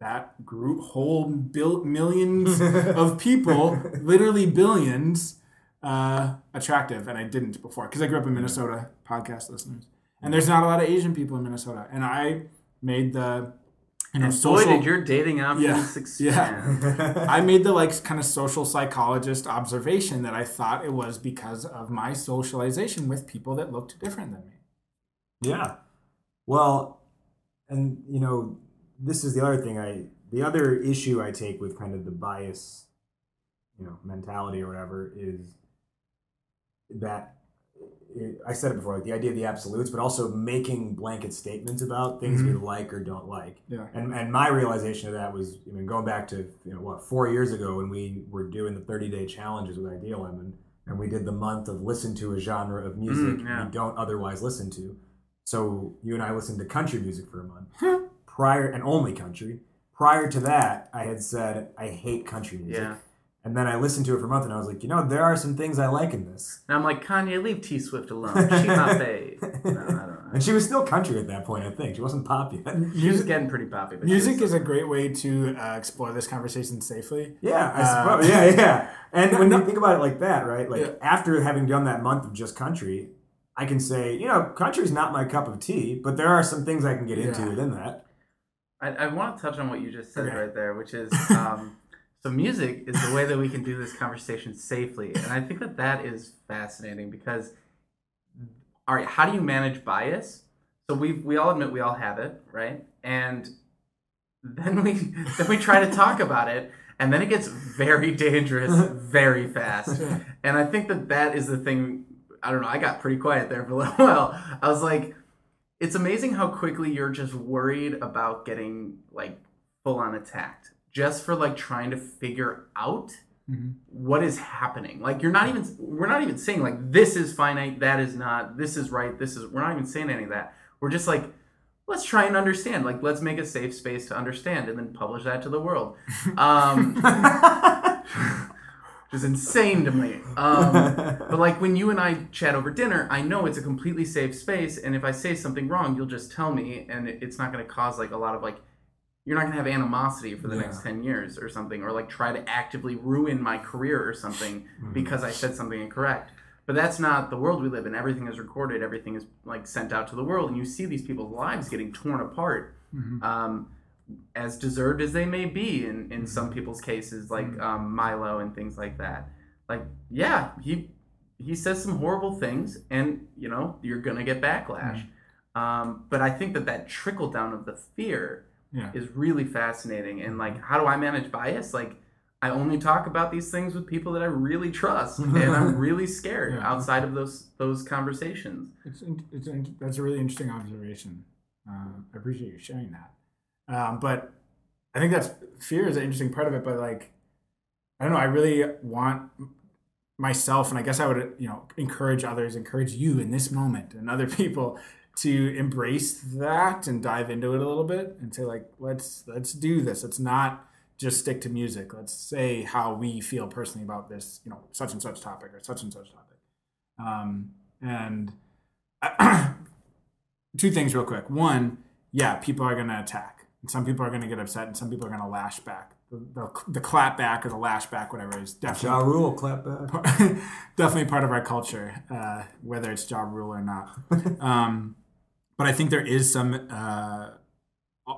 that group whole bil- millions <laughs> of people, literally billions, uh, attractive." And I didn't before because I grew up in Minnesota. Podcast listeners, and there's not a lot of Asian people in Minnesota, and I made the know And boy, social. did your dating options Yeah. expand. I made the like kind of social psychologist observation that I thought it was because of my socialization with people that looked different than me. Yeah. Well, and you know, this is the other thing I the other issue I take with kind of the bias, you know, mentality or whatever is that I said it before, like the idea of the absolutes, but also making blanket statements about things we like or don't like. Yeah. And and my realization of that was, I mean, going back to you know what four years ago when we were doing the thirty day challenges with Idea Lemon, and we did the month of listen to a genre of music Mm, yeah. we don't otherwise listen to. So you and I listened to country music for a month prior, and only country. Prior to that, I had said I hate country music, Yeah. And then I listened to it for a month, and I was like, you know, there are some things I like in this. And I'm like, Kanye, leave T Swift alone. She's <laughs> not fave. No, I don't know. And she was still country at that point, I think. She wasn't pop yet. She was getting pretty poppy. But Music is a great way to uh, explore this conversation safely. Yeah, I Uh, suppose. yeah, yeah. <laughs> And when you think about it like that, right? Like Yeah. after having done that month of just country, I can say, you know, country's not my cup of tea, but there are some things I can get into Yeah. within that. I, I want to touch on what you just said Okay. right there, which is <laughs> um, so music is the way that we can do this conversation safely, and I think that that is fascinating because, all right, how do you manage bias? So we we all admit we all have it, right? And then we <laughs> then we try to talk about it, and then it gets very dangerous <laughs> very fast. And I think that that is the thing. I don't know. I got pretty quiet there for a little <laughs> while. I was like, it's amazing how quickly you're just worried about getting like full on attacked just for like trying to figure out Mhm. what is happening. Like you're not even we're not even saying like this is finite, that is not, this is right, this is we're not even saying any of that. We're just like let's try and understand. Like let's make a safe space to understand and then publish that to the world. Um <laughs> which is insane to me. Um, but like when you and I chat over dinner, I know it's a completely safe space, and if I say something wrong, you'll just tell me, and it's not going to cause like a lot of like you're not going to have animosity for the Yeah. next 10 years or something or like try to actively ruin my career or something Mm-hmm. because I said something incorrect. But that's not the world we live in. Everything is recorded, everything is like sent out to the world and you see these people's lives getting torn apart. Mhm. Um, as deserved as they may be in, in some people's cases, like um, Milo and things like that. Like, yeah, he he says some horrible things, and you know you're gonna get backlash. Um, but I think that that trickle down of the fear Yeah. is really fascinating. And like, how do I manage bias? Like, I only talk about these things with people that I really trust, and I'm <laughs> really scared Yeah. outside of those those conversations. It's, it's that's a really interesting observation. Uh, I appreciate you sharing that. Um, but I think that's fear is an interesting part of it. But like, I don't know. I really want myself, and I guess I would, you know, encourage others, encourage you in this moment, and other <laughs> people to embrace that and dive into it a little bit and say like, let's let's do this. Let's not just stick to music. Let's say how we feel personally about this, you know, such and such topic or such and such topic. Um, and <clears throat> two things real quick. One, yeah, people are going to attack. And some people are going to get upset and some people are going to lash back. The, the, the clap back or the lash back, whatever, is Ja definitely Rule, clap back. <laughs> definitely part of our culture, uh, whether it's Ja Rule or not. <laughs> Um, but I think there is some uh,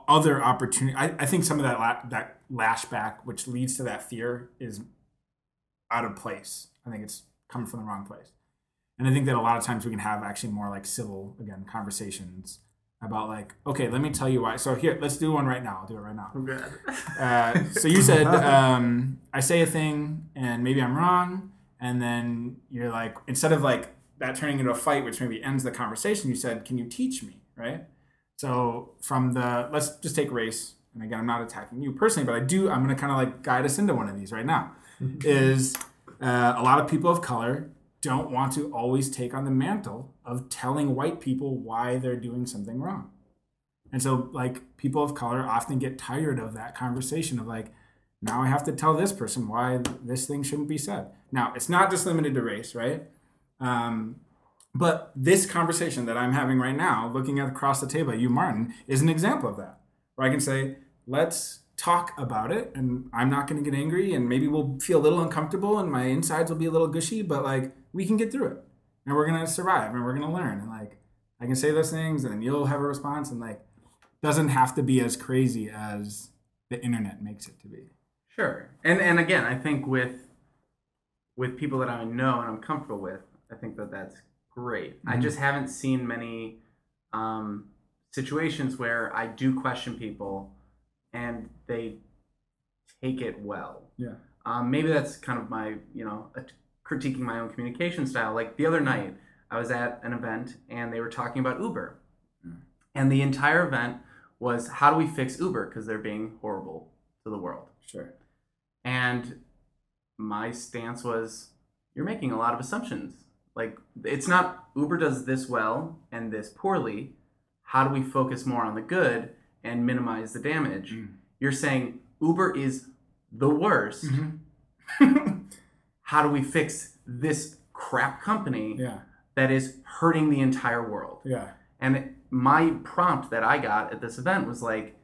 other opportunity. I, I think some of that la- that lashback, which leads to that fear, is out of place. I think it's coming from the wrong place. And I think that a lot of times we can have actually more like civil again conversations about like, okay, let me tell you why. So here, let's do one right now. I'll do it right now. Good. Uh, so you said um, I say a thing and maybe I'm wrong, and then you're like instead of like that turning into a fight, which maybe ends the conversation, you said, "Can you teach me?" Right. So from the let's just take race, and again, I'm not attacking you personally, but I do. I'm going to kind of like guide us into one of these right now. is uh, a lot of people of color don't want to always take on the mantle of telling white people why they're doing something wrong. And so, like, people of color often get tired of that conversation of, like, now I have to tell this person why this thing shouldn't be said. Now, it's not just limited to race, right? Um, but this conversation that I'm having right now, looking at across the table at you, Martin, is an example of that. Where I can say, let's talk about it, and I'm not going to get angry, and maybe we'll feel a little uncomfortable, and my insides will be a little gushy, but like, we can get through it. And we're going to survive, and we're going to learn. And like, I can say those things, and you'll have a response, and like, doesn't have to be as crazy as the internet makes it to be. Sure. And and again, I think with with people that I know and I'm comfortable with, I think that that's great. I just haven't seen many um, situations where I do question people and they take it well. Yeah. Um, maybe that's kind of my, you know, critiquing my own communication style. Like the other night, I was at an event and they were talking about Uber. And the entire event was how do we fix Uber because they're being horrible to the world. Sure. And my stance was you're making a lot of assumptions. Like it's not Uber does this well and this poorly. How do we focus more on the good and minimize the damage? Mm. You're saying Uber is the worst. Mm-hmm. <laughs> How do we fix this crap company Yeah. that is hurting the entire world? Yeah. And my prompt that I got at this event was like,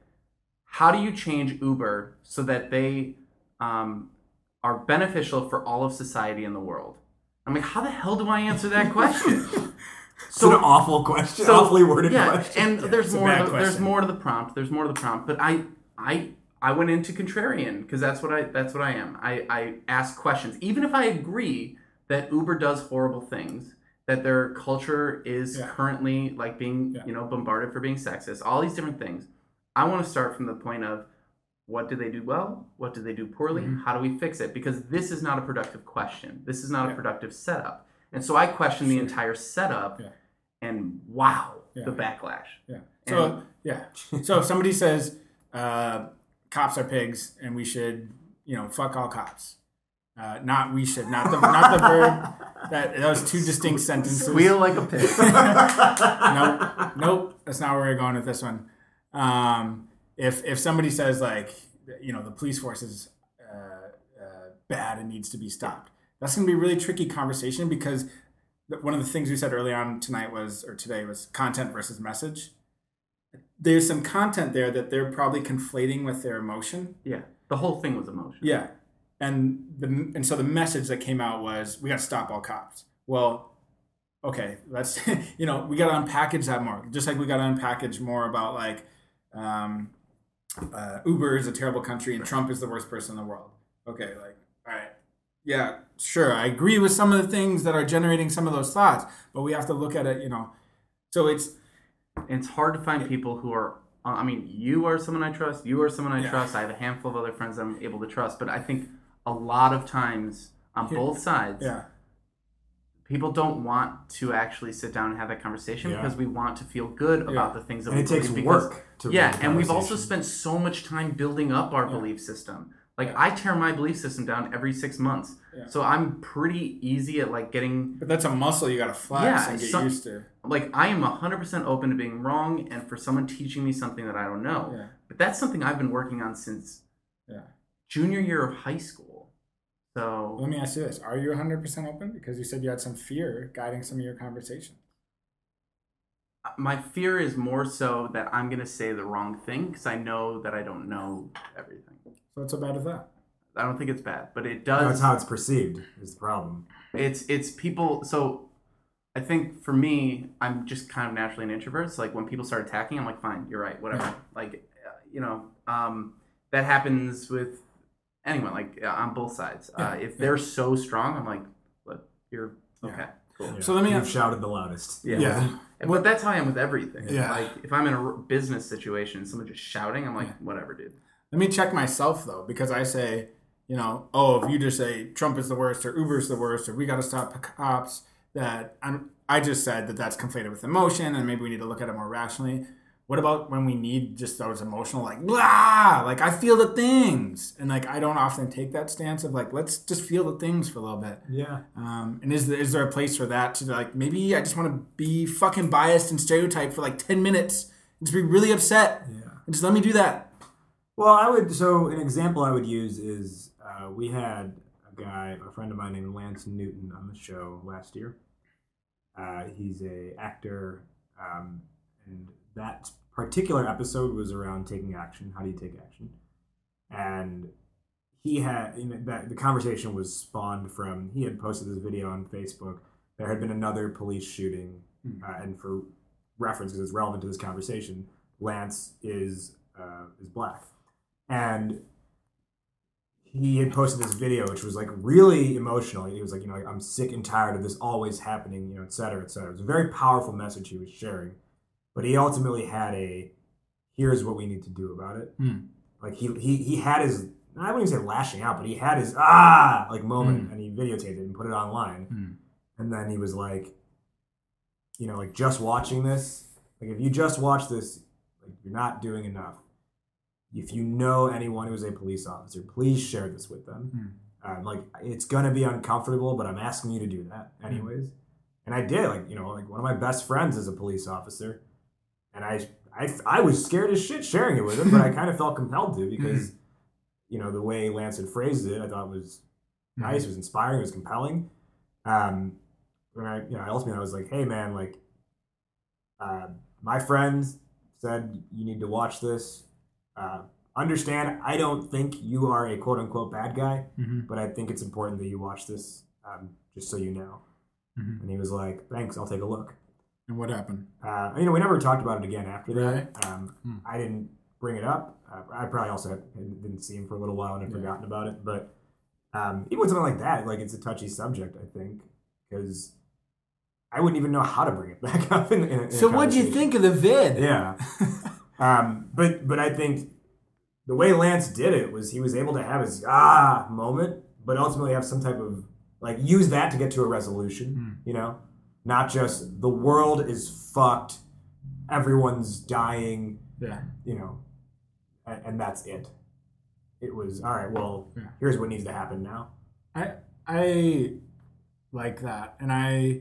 how do you change Uber so that they um, are beneficial for all of society in the world? I'm like, how the hell do I answer that question? <laughs> It's an awful question, so, awfully worded yeah, question. and there's more. The, there's more to the prompt. There's more to the prompt. But I, I, I went into contrarian because that's what I. That's what I am. I, I ask questions, even if I agree that Uber does horrible things, that their culture is Yeah. currently like being, Yeah. you know, bombarded for being sexist. All these different things. I want to start from the point of what do they do well? What do they do poorly? Mm-hmm. How do we fix it? Because this is not a productive question. This is not Yeah. a productive setup. And so I question the entire setup, Yeah. and wow, Yeah. the backlash. Yeah. So And- yeah. So if somebody says uh, cops are pigs and we should, you know, fuck all cops. Uh, not we should, not the not the verb. That those two distinct sentences. Squeal like a pig. <laughs> nope, nope. That's not where we're going with this one. Um, if if somebody says like, you know, the police force is uh, uh, bad and needs to be stopped, that's going to be a really tricky conversation because one of the things we said early on tonight was or today was content versus message. There's some content there that they're probably conflating with their emotion. yeah, the whole thing was emotion. Yeah, and the and so the message that came out was we got to stop all cops. Well, okay, let's <laughs> you know we got to unpackage that more. Just like we got to unpackage more about like um, uh, Uber is a terrible country and Trump is the worst person in the world. Okay, like all right, yeah, sure, I agree with some of the things that are generating some of those thoughts, but we have to look at it, you know. So it's It's hard to find people who are. uh, I mean, you are someone I trust. You are someone I Yeah. trust. I have a handful of other friends I'm able to trust. But I think a lot of times on both sides, yeah, people don't want to actually sit down and have that conversation Yeah. because we want to feel good Yeah. about the things that and we it takes because- work to yeah, and we've also spent so much time building up our Yeah. belief system. Like I tear my belief system down every six months, so I'm pretty easy at like getting but that's a muscle you got to flex Yeah, and get some- used to. like I am 100% open to being wrong and for someone teaching me something that I don't know. Yeah, But that's something I've been working on since yeah. junior year of high school. So Let me ask you this: Are you 100% open? Because you said you had some fear guiding some of your conversation. my fear is more so that I'm going to say the wrong thing because I know that I don't know everything. So what's so bad with that? I don't think it's bad, but it does. That's how it's perceived. Is the problem? It's it's people. So I think for me, I'm just kind of naturally an introvert. So like when people start attacking, I'm like, fine, you're right, whatever. Yeah. Like uh, you know, um, that happens with anyone. Like uh, on both sides. Uh, Yeah, if yeah. they're so strong, I'm like, look, you're Yeah. okay. Cool. So let me- You've shouted the loudest. Yeah. Yeah. But that's how I am with everything. Yeah. Like if I'm in a business situation, someone just shouting, I'm like, whatever, dude. Let me check myself though, because I say, you know, oh, if you just say Trump is the worst or Uber's the worst or we got to stop the cops, that I'm, I just said that that's conflated with emotion and maybe we need to look at it more rationally. What about when we need just those emotional, like, blah, like I feel the things. And like, I don't often take that stance of like, let's just feel the things for a little bit. Yeah. Um, and is there, is there a place for that to like, maybe I just want to be fucking biased and stereotyped for like 10 minutes and just be really upset. Yeah. And just let me do that. Well, I would. So an example I would use is uh, we had a guy, a friend of mine named Lance Newton, on the show last year. Uh, he's a actor, um, and that particular episode was around taking action. How do you take action? And he had you know, that the conversation was spawned from he had posted this video on Facebook. There had been another police shooting, Hmm. uh, and for reference, because it's relevant to this conversation, Lance is uh, is black, and he had posted this video, which was like really emotional. He was like, you know, like, I'm sick and tired of this always happening, you know, et cetera, et cetera. It was a very powerful message he was sharing, but he ultimately had a here's what we need to do about it. Hmm. Like he he he had his I wouldn't even say lashing out, but he had his ah like moment, and he videotaped it and put it online. Hmm. And then he was like, you know, like just watching this, like if you just watch this, like you're not doing enough. If you know anyone who is a police officer, please share this with them. Um, like it's gonna be uncomfortable, but I'm asking you to do that anyways. And I did. Like you know, like one of my best friends is a police officer, and I I I was scared as shit sharing it with him, but I kind of felt compelled to because you know the way Lance had phrased it, I thought was nice, was inspiring, was compelling. Um, and I, you know, I ultimately I was like, hey man, like, uh, my friends said you need to watch this. Uh, understand, I don't think you are a quote unquote bad guy, Mhm. but I think it's important that you watch this, um, just so you know. Mhm. And he was like, thanks, I'll take a look. And what happened? Uh, you know, we never talked about it again after that. Right. Um, Hmm. I didn't bring it up. Uh, I probably also had, didn't see him for a little while and had Yeah. forgotten about it. But um, even with something like that, like it's a touchy subject, I think, because I wouldn't even know how to bring it <laughs> back up. In, in, in So what'd you think of the vid? Yeah. <laughs> um, but but I think the way Lance did it was he was able to have his ah moment, but ultimately have some type of like use that to get to a resolution. You know, not just the world is fucked, everyone's dying. Yeah. You know, and, and that's it. It was all right. Well, Yeah. here's what needs to happen now. I I like that, and I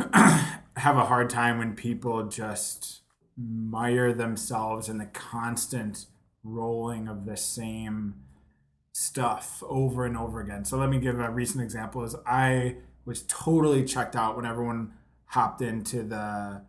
<clears throat> have a hard time when people just mire themselves in the constant rolling of the same stuff over and over again. So let me give a recent example. Is I was totally checked out when everyone hopped into the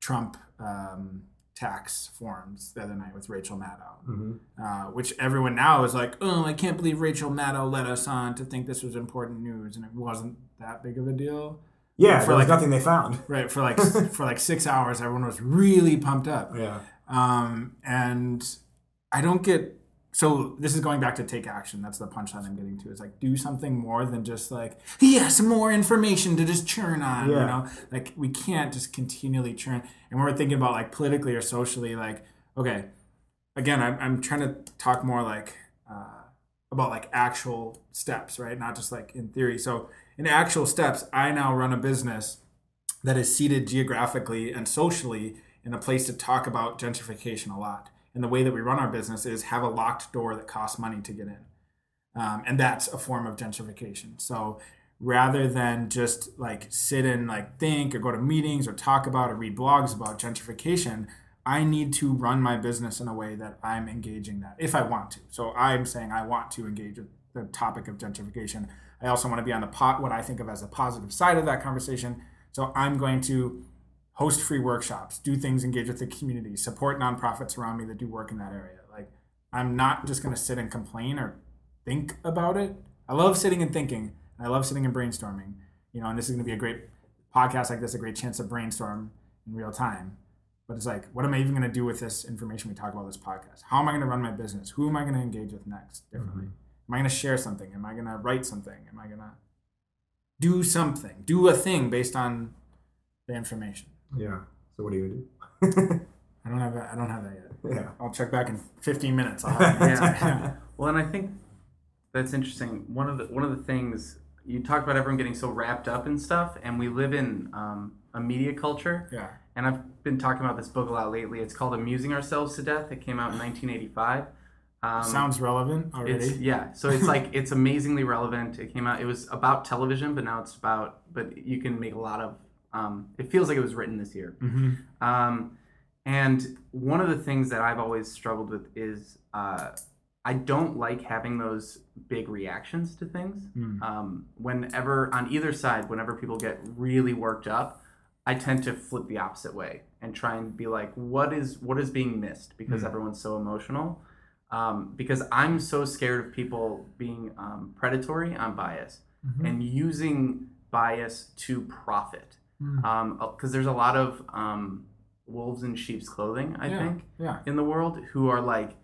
Trump um, tax forums the other night with Rachel Maddow Mm-hmm. uh, which everyone now is like, oh, I can't believe Rachel Maddow let us on to think this was important news, and it wasn't that big of a deal. Yeah, For like- nothing they found. <laughs> Right for like <laughs> for like six hours, everyone was really pumped up, Yeah. um, and I don't get. So this is going back to take action. That's the punchline I'm getting to. Is like do something more than just like yes, more information to just churn on. You know, like we can't just continually churn. And when we're thinking about like politically or socially, like okay, again, I'm, I'm trying to talk more like uh, about like actual steps, right? Not just like in theory. So in actual steps, I now run a business that is seated geographically and socially in a place to talk about gentrification a lot. And the way that we run our business is have a locked door that costs money to get in. Um, and that's a form of gentrification. So rather than just like sit and like think or go to meetings or talk about or read blogs about gentrification, I need to run my business in a way that I'm engaging that if I want to. So I'm saying I want to engage with the topic of gentrification. I also want to be on the pot what I think of as a positive side of that conversation. So I'm going to host free workshops, do things, engage with the community, support nonprofits around me that do work in that area. Like I'm not just going to sit and complain or think about it. I love sitting and thinking. And I love sitting and brainstorming. You know, and this is going to be a great podcast like this, a great chance to brainstorm in real time. But it's like, what am I even going to do with this information we talk about this podcast? How am I going to run my business? Who am I going to engage with next differently? Mm-hmm. Am I going to share something? Am I going to write something? Am I going to do something, do a thing based on the information. Yeah. So what are you gonna do? I don't have that. I don't have that yet. yeah. I'll check back in 15 minutes. I'll have. <laughs> Yeah. <laughs> Well, and I think that's interesting. One of the one of the things you talk about everyone getting so wrapped up in stuff, and we live in um, a media culture. yeah. And I've been talking about this book a lot lately. It's called Amusing Ourselves to Death. It came out in 1985. Um, Sounds relevant already. It's, yeah, so it's like it's amazingly relevant. It came out. It was about television, but now it's about. But you can make a lot of. Um, it feels like it was written this year. hmm Um, and one of the things that I've always struggled with is uh, I don't like having those big reactions to things. Mm. Um, whenever on either side, whenever people get really worked up, I tend to flip the opposite way and try and be like, what is what is being missed because Mm. everyone's so emotional. Um, because I'm so scared of people being um, predatory on bias Mhm. and using bias to profit Mm. because there's a lot of um, wolves in sheep's clothing, I Yeah. think, Yeah. in the world who are like,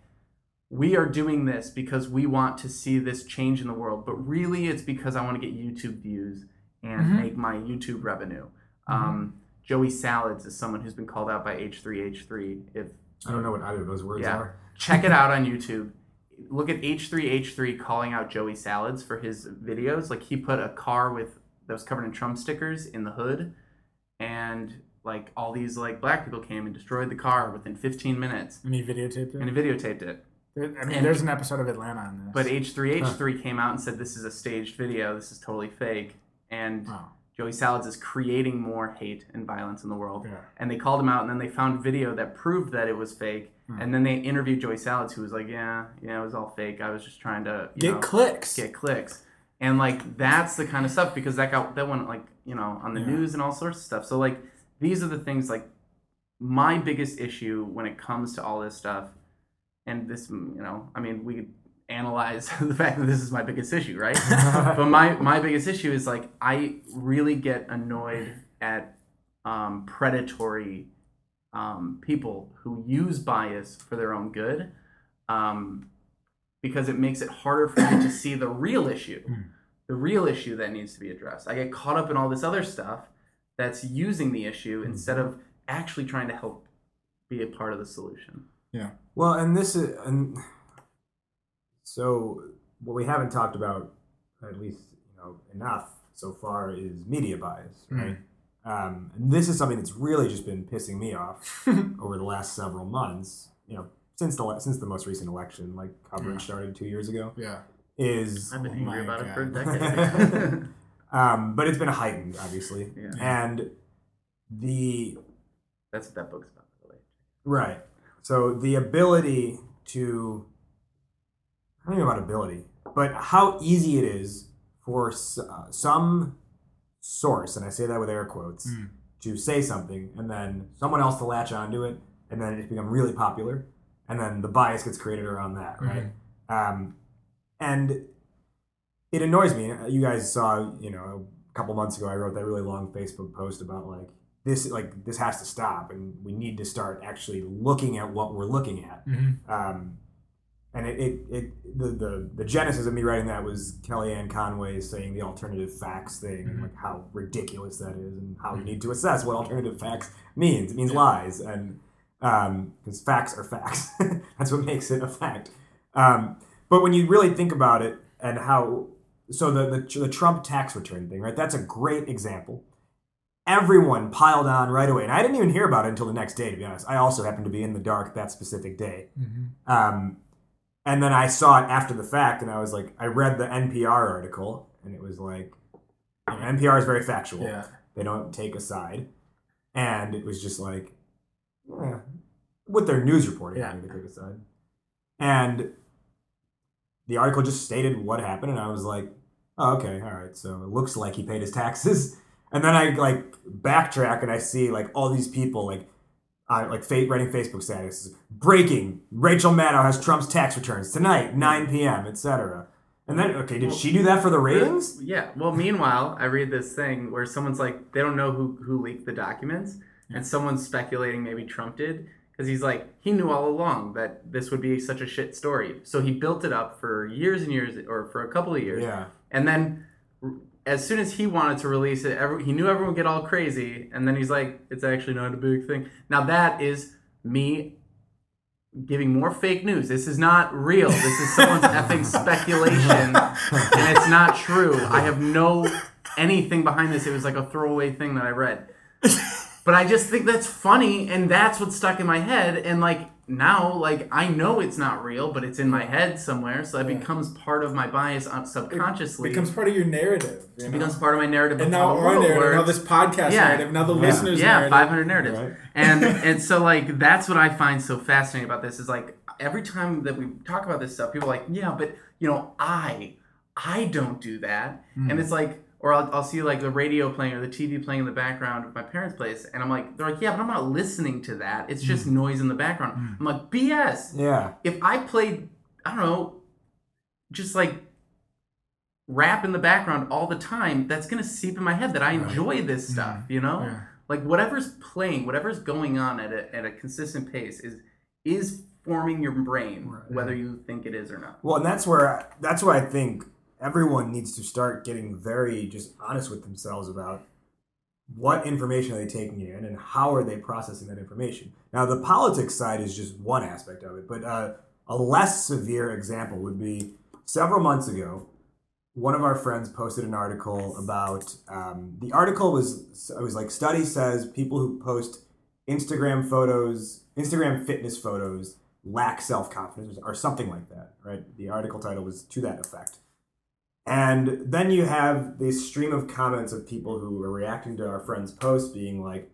we are doing this because we want to see this change in the world, but really it's because I want to get YouTube views and Mhm. make my YouTube revenue. Um, Joey Salads is someone who's been called out by H3H3. If I don't know what either of those words Yeah. are. <laughs> check it <laughs> out on YouTube. Look at H3H3 calling out Joey Salads for his videos. Like he put a car with that was covered in Trump stickers in the hood, and like all these like black people came and destroyed the car within 15 minutes, And he videotaped it. and he videotaped it. I mean, and- there's an episode of Atlanta on this. But H3H3 came out and said this is a staged video. This is totally fake, and wow. Joey Salads is creating more hate and violence in the world. Yeah. And they called him out, and then they found video that proved that it was fake. Hmm. And then they interviewed Joey Salads, who was like, "Yeah, yeah, it was all fake. I was just trying to you Get know, clicks. get clicks." And like that's the kind of stuff because that got that went like you know on the Yeah. news and all sorts of stuff. So like these are the things like my biggest issue when it comes to all this stuff, and this you know I mean we analyze <laughs> the fact that this is my biggest issue, right? <laughs> but my my biggest issue is like I really get annoyed at um, predatory um, people who use bias for their own good, um, because it makes it harder for me to <coughs> see the real issue, hmm. the real issue that needs to be addressed. I get caught up in all this other stuff that's using the issue hmm. instead of actually trying to help be a part of the solution. Yeah. Well, and this is and so what we haven't talked about, at least you know enough so far, is media bias, hmm. right? Um, and this is something that's really just been pissing me off <laughs> over the last several months. You know, since the since the most recent election, like coverage started two years ago, Yeah. is I've been angry my about it for a God. decade. <laughs> um, but it's been heightened, obviously, yeah. and the That's what that book's about, by the way. Right. So the ability to, I don't know about ability, but how easy it is for uh, some source, and I say that with air quotes, Mm. to say something and then someone else to latch onto it, and then it become really popular, and then the bias gets created around that, right? Um, and it annoys me. You guys saw, you know, a couple months ago, I wrote that really long Facebook post about like this, like this has to stop, and we need to start actually looking at what we're looking at. Mhm. Um, and it, it, it the, the the genesis of me writing that was Kellyanne Conway saying the alternative facts thing and like how ridiculous that is and how you need to assess what alternative facts means. It means lies and because facts are facts. <laughs> That's what makes it a fact. Um, but when you really think about it and how so the, the the Trump tax return thing, right? That's a great example. Everyone piled on right away, and I didn't even hear about it until the next day. To be honest, I also happened to be in the dark that specific day. Mhm. Um, and then I saw it after the fact, and I was like, I read the NPR article, and it was like, you know, NPR is very factual. Yeah. They don't take a side, and it was just like, eh, with their news reporting, Yeah. a side. And the article just stated what happened, and I was like, oh, okay, all right. So it looks like he paid his taxes. <laughs> And then I like backtrack, and I see like all these people like uh, like fa- writing Facebook statuses. Breaking: Rachel Maddow has Trump's tax returns tonight, 9 p.m., etc. And then, okay, did she do that for the ratings? Yeah. Well, meanwhile, I read this thing where someone's like, they don't know who who leaked the documents, and someone's speculating maybe Trump did because he's like, he knew all along that this would be such a shit story, so he built it up for years and years, or for a couple of years, Yeah. and then as soon as he wanted to release it, every, he knew everyone would get all crazy, and then he's like, "It's actually not a big thing." Now that is me giving more fake news. This is not real. This is someone's <laughs> effing speculation, and it's not true. I have no anything behind this. It was like a throwaway thing that I read. <laughs> But I just think that's funny, and that's what stuck in my head. And like now, like I know it's not real, but it's in my head somewhere, so that becomes part of my bias un- subconsciously. becomes part of your narrative. you It know? becomes part of my narrative. and now how the our world narrative, now this podcast Yeah. narrative, now the Yeah. listeners' yeah, narrative. 500 narratives. Right. And <laughs> and so like that's what I find so fascinating about this is like every time that we talk about this stuff, people are like, yeah, but you know, I I don't do that, Hmm. and it's like. Or I'll, I'll see like the radio playing or the TV playing in the background of my parents' place, and I'm like, they're like, yeah, but I'm not listening to that. It's just Hmm. noise in the background. I'm like, BS Yeah. if I played, I don't know, just like rap in the background all the time, that's gonna seep in my head that I enjoy this stuff, you know? Yeah. Like whatever's playing, whatever's going on at a, at a consistent pace is is forming your brain, whether you think it is or not. Well, and that's where that's where I think everyone needs to start getting very just honest with themselves about what information are they taking in and how are they processing that information. Now, the politics side is just one aspect of it, but uh, a less severe example would be several months ago. One of our friends posted an article about um, the article was it was like study says people who post Instagram photos, Instagram fitness photos lack self confidence or something like that, right? The article title was to that effect. And then you have this stream of comments of people who are reacting to our friend's post being like,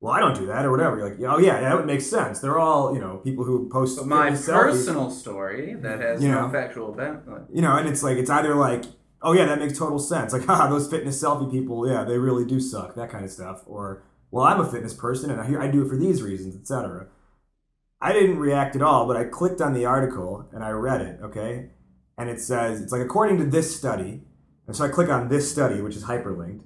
well, I don't do that or whatever. You're like, oh, yeah, that would make sense. They're all, you know, people who post my personal story that has You no know. factual benefit. You know, and it's like, it's either like, oh, yeah, that makes total sense. Like, <laughs> ah, those fitness selfie people, yeah, they really do suck, that kind of stuff. Or, well, I'm a fitness person and I, hear, I do it for these reasons, etc. I didn't react at all, but I clicked on the article and I read it, okay? And it says, it's like, according to this study, and so I click on this study, which is hyperlinked,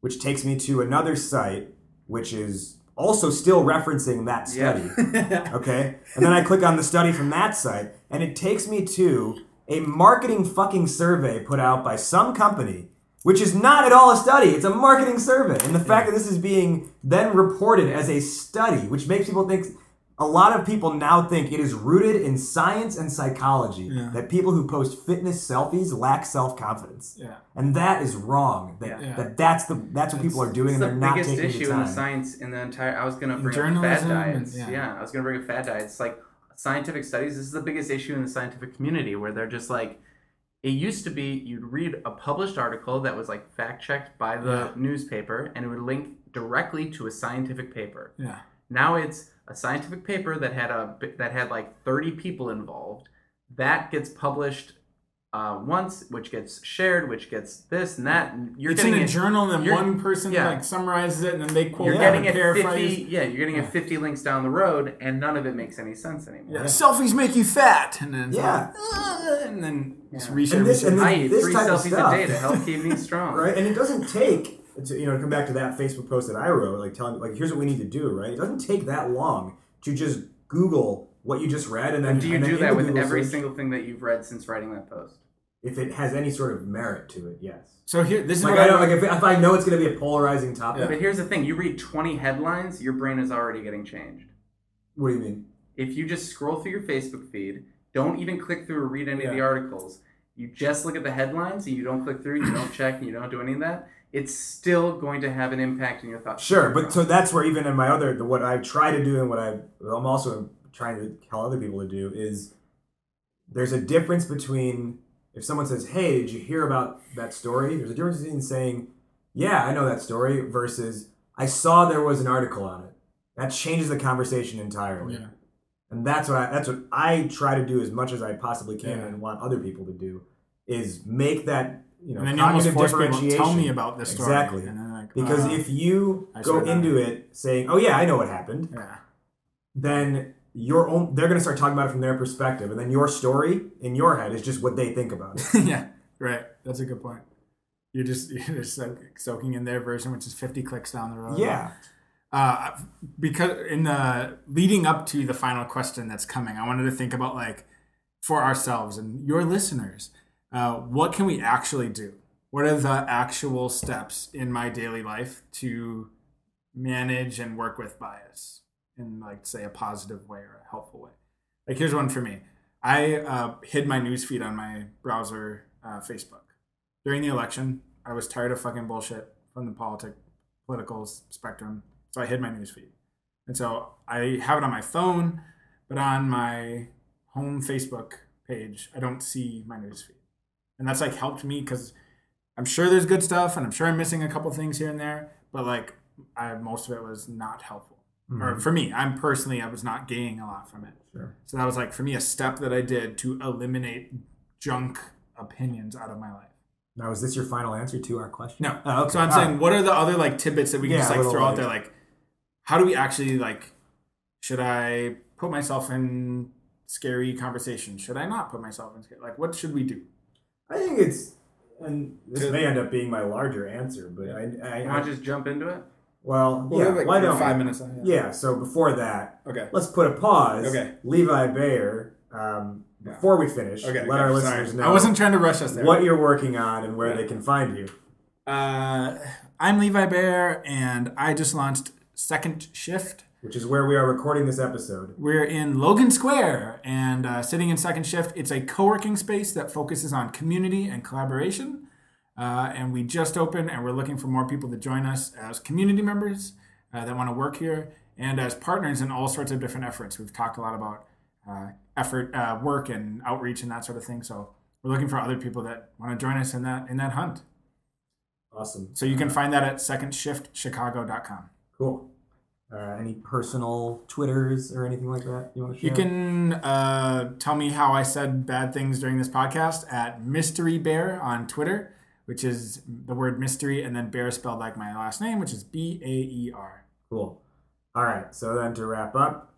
which takes me to another site, which is also still referencing that study. <laughs> Okay? And then I click on the study from that site, and it takes me to a marketing fucking survey put out by some company, which is not at all a study. It's a marketing survey. And the fact that this is being then reported as a study, which makes people think a lot of people now think it is rooted in science and psychology Yeah. that people who post fitness selfies lack self-confidence. Yeah. And that is wrong. That, Yeah. that that's the that's what people are doing It's and they're not biggest taking issue the in time. the science in the entire. I was gonna bring up fat journalism and- diets. yeah. yeah. I was gonna bring up fat diets. Like scientific studies. This is the biggest issue in the scientific community where they're just like. It used to be you'd read a published article that was like fact checked by the Yeah. newspaper and it would link directly to a scientific paper. Yeah. Now it's a scientific paper that had a that had like 30 people involved. That gets published uh, once, which gets shared, which gets this and that. And you're it's getting in a it- journal, and then one person yeah. like summarizes it, and then they quote You're it getting it 50, yeah, you're getting it 50 links down the road, and none of it makes any sense anymore. Yeah. Selfies make you fat, and then it's Yeah. like, "Ah," and then just Yeah. reshare. And this- reshare. and I eat This three type of selfies stuff. a day to help keep me strong. <laughs> right? And it doesn't take to, you know to come back to that Facebook post that I wrote, like telling like here's what we need to do, right? It doesn't take that long to just Google what you just read and then Do you and do that with Google every search, single thing that you've read since writing that post? if it has any sort of merit to it, yes. so here, this is Like what I I don't like if, if I know it's going to be a polarizing topic. But here's the thing you read 20 headlines, your brain is already getting changed. What do you mean? If you just scroll through your Facebook feed, don't even click through or read any of the articles, you just look at the headlines and you don't click through, you don't check, and you don't do any of that, it's still going to have an impact in your thoughts. Sure, but so that's where even in my other the, what I try to do and what I I'm also trying to tell other people to do is there's a difference between if someone says, "Hey, did you hear about that story?" There's a difference between saying, "Yeah, I know that story," versus "I saw there was an article on it." That changes the conversation entirely. Yeah. And that's what I, that's what I try to do as much as I possibly can Yeah. and want other people to do is make that you know and then you almost cognitive force people to differentiation. tell me about this story. Exactly. Like, Because uh, if you go into it saying, "Oh yeah, I know what happened," yeah, then your own they're going to start talking about it from their perspective, and then your story in your head is just what they think about it. <laughs> yeah, right. That's a good point. You're just <laughs> you're just like soaking in their version, which is 50 clicks down the road. yeah, uh, because in the leading up to the final question that's coming, I wanted to think about like for ourselves and your listeners, uh, what can we actually do? what are the actual steps in my daily life to manage and work with bias in like say a positive way or a helpful way. Like here's one for me. I uh, hid my newsfeed on my browser, uh, Facebook, during the election. I was tired of fucking bullshit from the politic political spectrum, so I hid my newsfeed. And so I have it on my phone, but on my home Facebook page, I don't see my newsfeed. And that's like helped me because I'm sure there's good stuff and I'm sure I'm missing a couple things here and there, but like I, most of it was not helpful. Or mm-hmm. for me, I'm personally, I was not gaining a lot from it. Sure. So that was like for me a step that I did to eliminate junk opinions out of my life. Now, is this your final answer to our question? No. Oh, okay. So I'm saying, ah. what are the other like tidbits that we can Yeah, just like throw out there? Like, how do we actually like? Should I put myself in scary conversations? Should I not put myself in scary? Like, what should we do? I think it's, and this To- may end up being my larger answer, but I, I, You want to just jump into it? well, We'll yeah, have, like, why don't five minutes? on- Yeah. So before that, Okay. let's put a pause. Okay. Levi Baer, um, before we finish, Okay. let okay, our sorry. listeners know I wasn't trying to rush us there. what you're working on and where Yeah. they can find you. Uh, I'm Levi Baer, and I just launched Second Shift. Which is where we are recording this episode. We're in Logan Square, and uh, sitting in Second Shift, it's a co-working space that focuses on community and collaboration. Uh, and we just opened, and we're looking for more people to join us as community members uh, that want to work here, and as partners in all sorts of different efforts. We've talked a lot about uh, effort, uh, work, and outreach, and that sort of thing. So we're looking for other people that want to join us in that in that hunt. Awesome. So you can find that at secondshiftchicago.com. Cool. Uh, any personal Twitters or anything like that you want to share? You can uh, tell me how I said bad things during this podcast at Mystery Baer on Twitter, which is the word mystery and then bear spelled like my last name, which is B A E R. Cool. All right. So then to wrap up,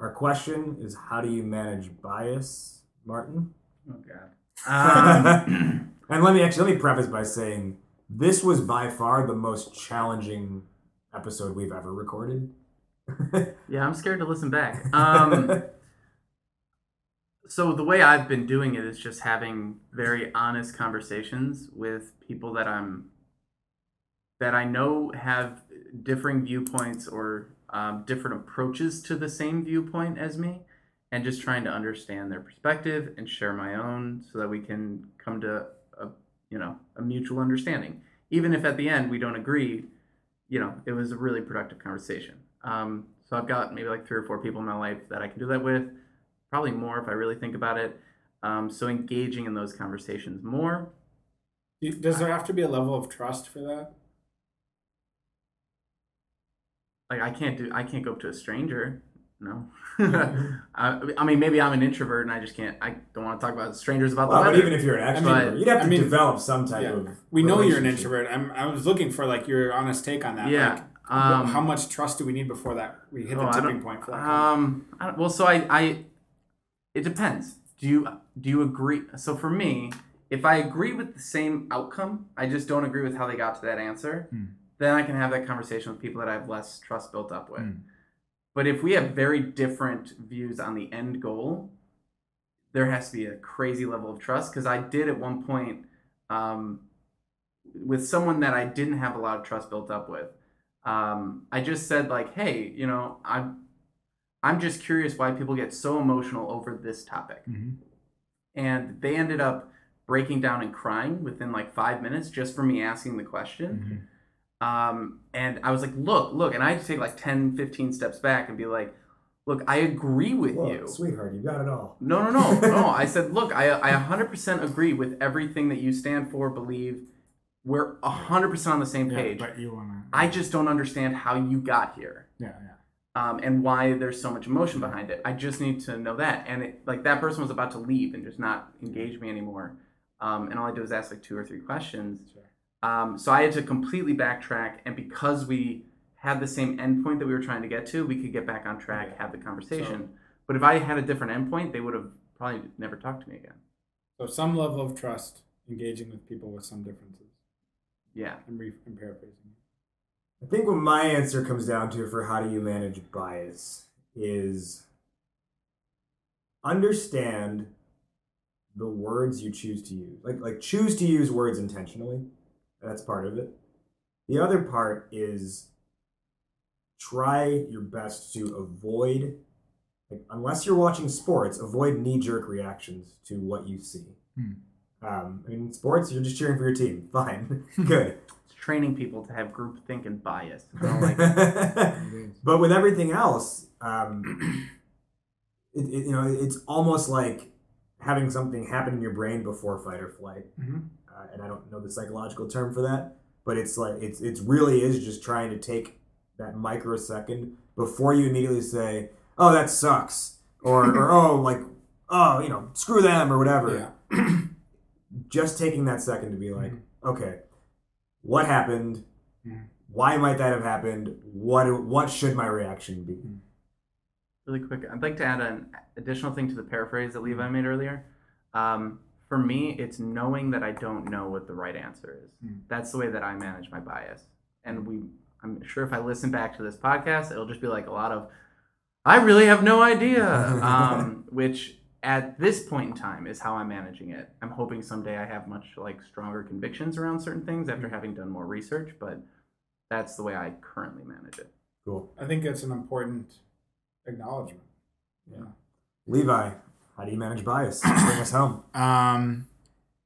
our question is how do you manage bias, Martin? Oh god. Um, <laughs> and let me actually let me preface by saying this was by far the most challenging episode we've ever recorded. <laughs> yeah, I'm scared to listen back. <laughs> Um, so the way I've been doing it is just having very honest conversations with people that I'm that I know have differing viewpoints or um, different approaches to the same viewpoint as me, and just trying to understand their perspective and share my own, so that we can come to a you know a mutual understanding. Even if at the end we don't agree, you know, it was a really productive conversation. Um, so I've got maybe like three or four people in my life that I can do that with, probably more if I really think about it. Um, so engaging in those conversations more. Does there have to be a level of trust for that? Like I can't do, I can't go up to a stranger. No, <laughs> I, I mean maybe I'm an introvert and I just can't. I don't want to talk about strangers about Well, the but weather. even if you're an I mean, extrovert, you'd have to I mean, develop some type Yeah. of. We know you're an introvert. I'm, I was looking for like your honest take on that. Yeah, Like, um, how much trust do we need before that we hit Oh, the tipping point for that? Um, I don't, well, so I, I, it depends. Do you do you agree? So for me, if I agree with the same outcome, I just don't agree with how they got to that answer. Hmm. Then I can have that conversation with people that I have less trust built up with. Hmm. But if we have very different views on the end goal, there has to be a crazy level of trust. Because I did at one point um, with someone that I didn't have a lot of trust built up with. Um, I just said like, hey, you know, I'm I'm just curious why people get so emotional over this topic. Mhm. And they ended up breaking down and crying within like five minutes just for me asking the question. Mhm. Um, and I was like, look, look. And I had to take like 10, 15 steps back and be like, look, I agree with Look, you. sweetheart, you got it all. No, no, no, no. I <laughs> said, look, I, I 100% agree with everything that you stand for, believe. We're 100% on the same Yeah, page. but you wanna. I just don't understand how you got here yeah, yeah. um, and why there's so much emotion behind it. I just need to know that. And it, like that person was about to leave and just not engage me anymore. Um, and all I did was ask like two or three questions. Sure. Um, so I had to completely backtrack. And because we had the same endpoint that we were trying to get to, we could get back on track, Okay. have the conversation. but if I had a different endpoint, they would have probably never talked to me again. So some level of trust, engaging with people with some differences. Yeah. I'm, re- I'm paraphrasing. I think what my answer comes down to for how do you manage bias is understand the words you choose to use. Like like choose to use words intentionally. That's part of it. The other part is try your best to avoid like unless you're watching sports, avoid knee jerk reactions to what you see. Hmm. Um, I mean, sports, you're just cheering for your team. <laughs> Fine, <laughs> good. It's training people to have group think and bias. Like <laughs> but with everything else, um, <clears throat> it, it, you know, it's almost like having something happen in your brain before fight or flight. Mhm. And I don't know the psychological term for that, but it's like it's it's really is just trying to take that microsecond before you immediately say, "Oh, that sucks," or or <laughs> "Oh, like oh, you know, screw them" or whatever. Yeah. <clears throat> Just taking that second to be like, okay, what happened? Mhm. Why might that have happened? What what should my reaction be? really quick, I'd like to add an additional thing to the paraphrase that Levi made earlier. Um, for me, it's knowing that I don't know what the right answer is. Mm. That's the way that I manage my bias. And we, I'm sure if I listen back to this podcast, it'll just be like a lot of, I really have no idea. <laughs> um, which at this point in time is how I'm managing it. I'm hoping someday I have much like stronger convictions around certain things after having done more research, but that's the way I currently manage it. Cool. I think it's an important acknowledgement. Yeah. Levi, how do you manage bias? <clears throat> Bring us home. Um,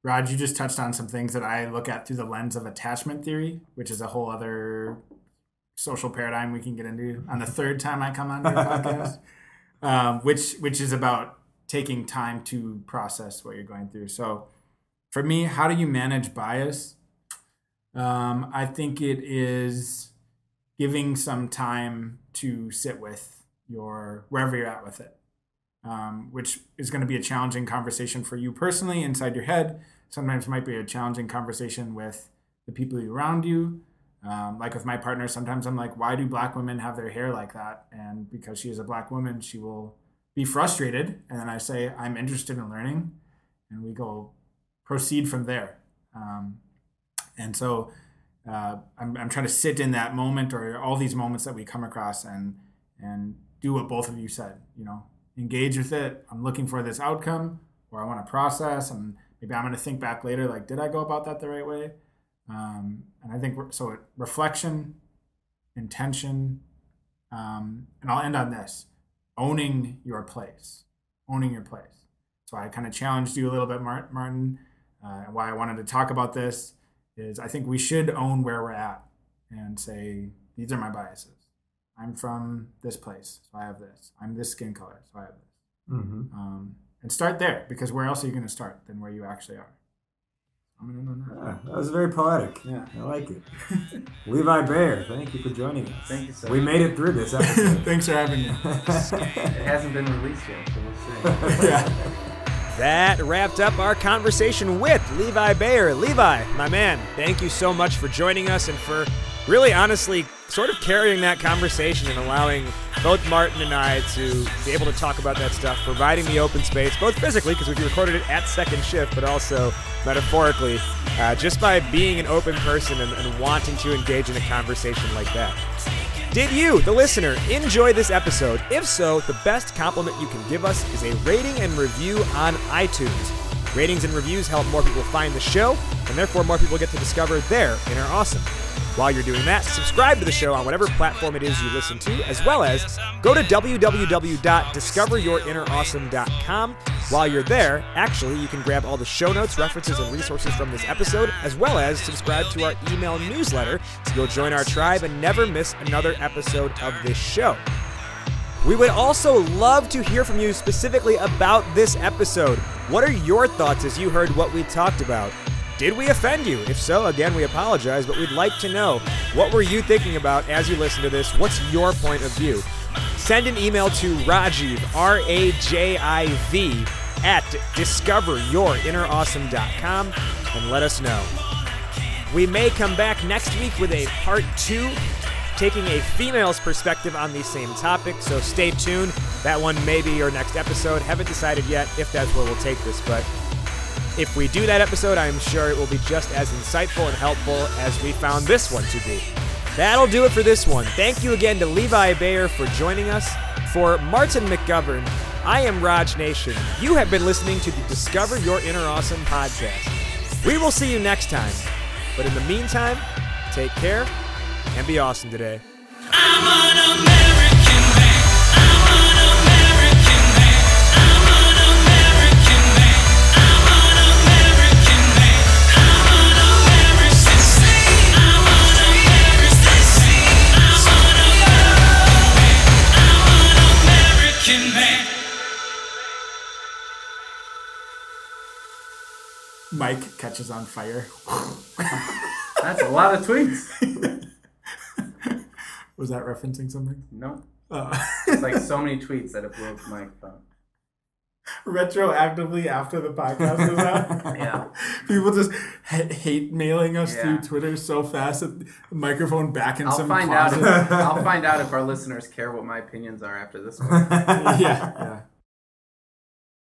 Raj, you just touched on some things that I look at through the lens of attachment theory, which is a whole other social paradigm we can get into on the third time I come on your <laughs> podcast, um, which which is about taking time to process what you're going through. So, for me, how do you manage bias? Um, I think it is giving some time to sit with your wherever you're at with it um, which is going to be a challenging conversation for you personally inside your head. Sometimes might be a challenging conversation with the people around you. Um, like with my partner, sometimes I'm like, why do black women have their hair like that? And because she is a black woman, she will be frustrated. And then I say, I'm interested in learning. And we go proceed from there. Um, and so uh, I'm, I'm trying to sit in that moment or all these moments that we come across and and do what both of you said. You know, engage with it. I'm looking for this outcome, or I want to process, and maybe I'm going to think back later, like, did I go about that the right way? Um, and I think so. Reflection, intention, um, and I'll end on this: owning your place, owning your place. So I kind of challenged you a little bit, Martin. Uh, why I wanted to talk about this is I think we should own where we're at and say these are my biases. I'm from this place, so I have this. I'm this skin color, so I have this. Mm-hmm. Um, and start there because where else are you going to start than where you actually are? I'm going to end on Ah, that was very poetic. Yeah. I like it. <laughs> Levi Baer, thank you for joining us. Thank you so We made it through this that. episode. <laughs> Thanks for having me. <laughs> It hasn't been released yet, so we'll see. yeah. That wrapped up our conversation with Levi Baer. Levi, my man, thank you so much for joining us and for really honestly sort of carrying that conversation and allowing both Martin and I to be able to talk about that stuff, providing the open space, both physically, because we recorded it at second shift, but also metaphorically, uh, just by being an open person and, and wanting to engage in a conversation like that. Did you, the listener, enjoy this episode? If so, the best compliment you can give us is a rating and review on iTunes. Ratings and reviews help more people find the show, and therefore more people get to discover their inner awesome. While you're doing that, subscribe to the show on whatever platform it is you listen to, as well as go to www.discoveryourinnerawesome.com. While you're there, actually, you can grab all the show notes, references, and resources from this episode, as well as subscribe to our email newsletter so you'll join our tribe and never miss another episode of this show. We would also love to hear from you specifically about this episode. What are your thoughts as you heard what we talked about? Did we offend you? If so, again, we apologize, but we'd like to know what were you thinking about as you listen to this? What's your point of view? Send an email to Rajiv, R A J I V, at discoveryourinnerawesome.com and let us know. We may come back next week with a part two, taking a female's perspective on the same topic, so stay tuned. That one may be your next episode. Haven't decided yet if that's where we'll take this, but if we do that episode, I'm sure it will be just as insightful and helpful as we found this one to be. That'll do it for this one. Thank you again to Levi Baer for joining us. For Martin McGovern, I am Raj Nathan. You have been listening to the Discover Your Inner Awesome podcast. We will see you next time. But in the meantime, take care and be awesome today. Mike catches on fire. That's a lot of tweets. <laughs> Was that referencing something? No. Uh, It's like so many <laughs> tweets that it blew up my phone. retroactively after the podcast is out. <laughs> Yeah. People just ha- hate mailing us Yeah. through Twitter so fast that the microphone back in I'll some find out. If, I'll find out if our listeners care what my opinions are after this one. yeah, yeah.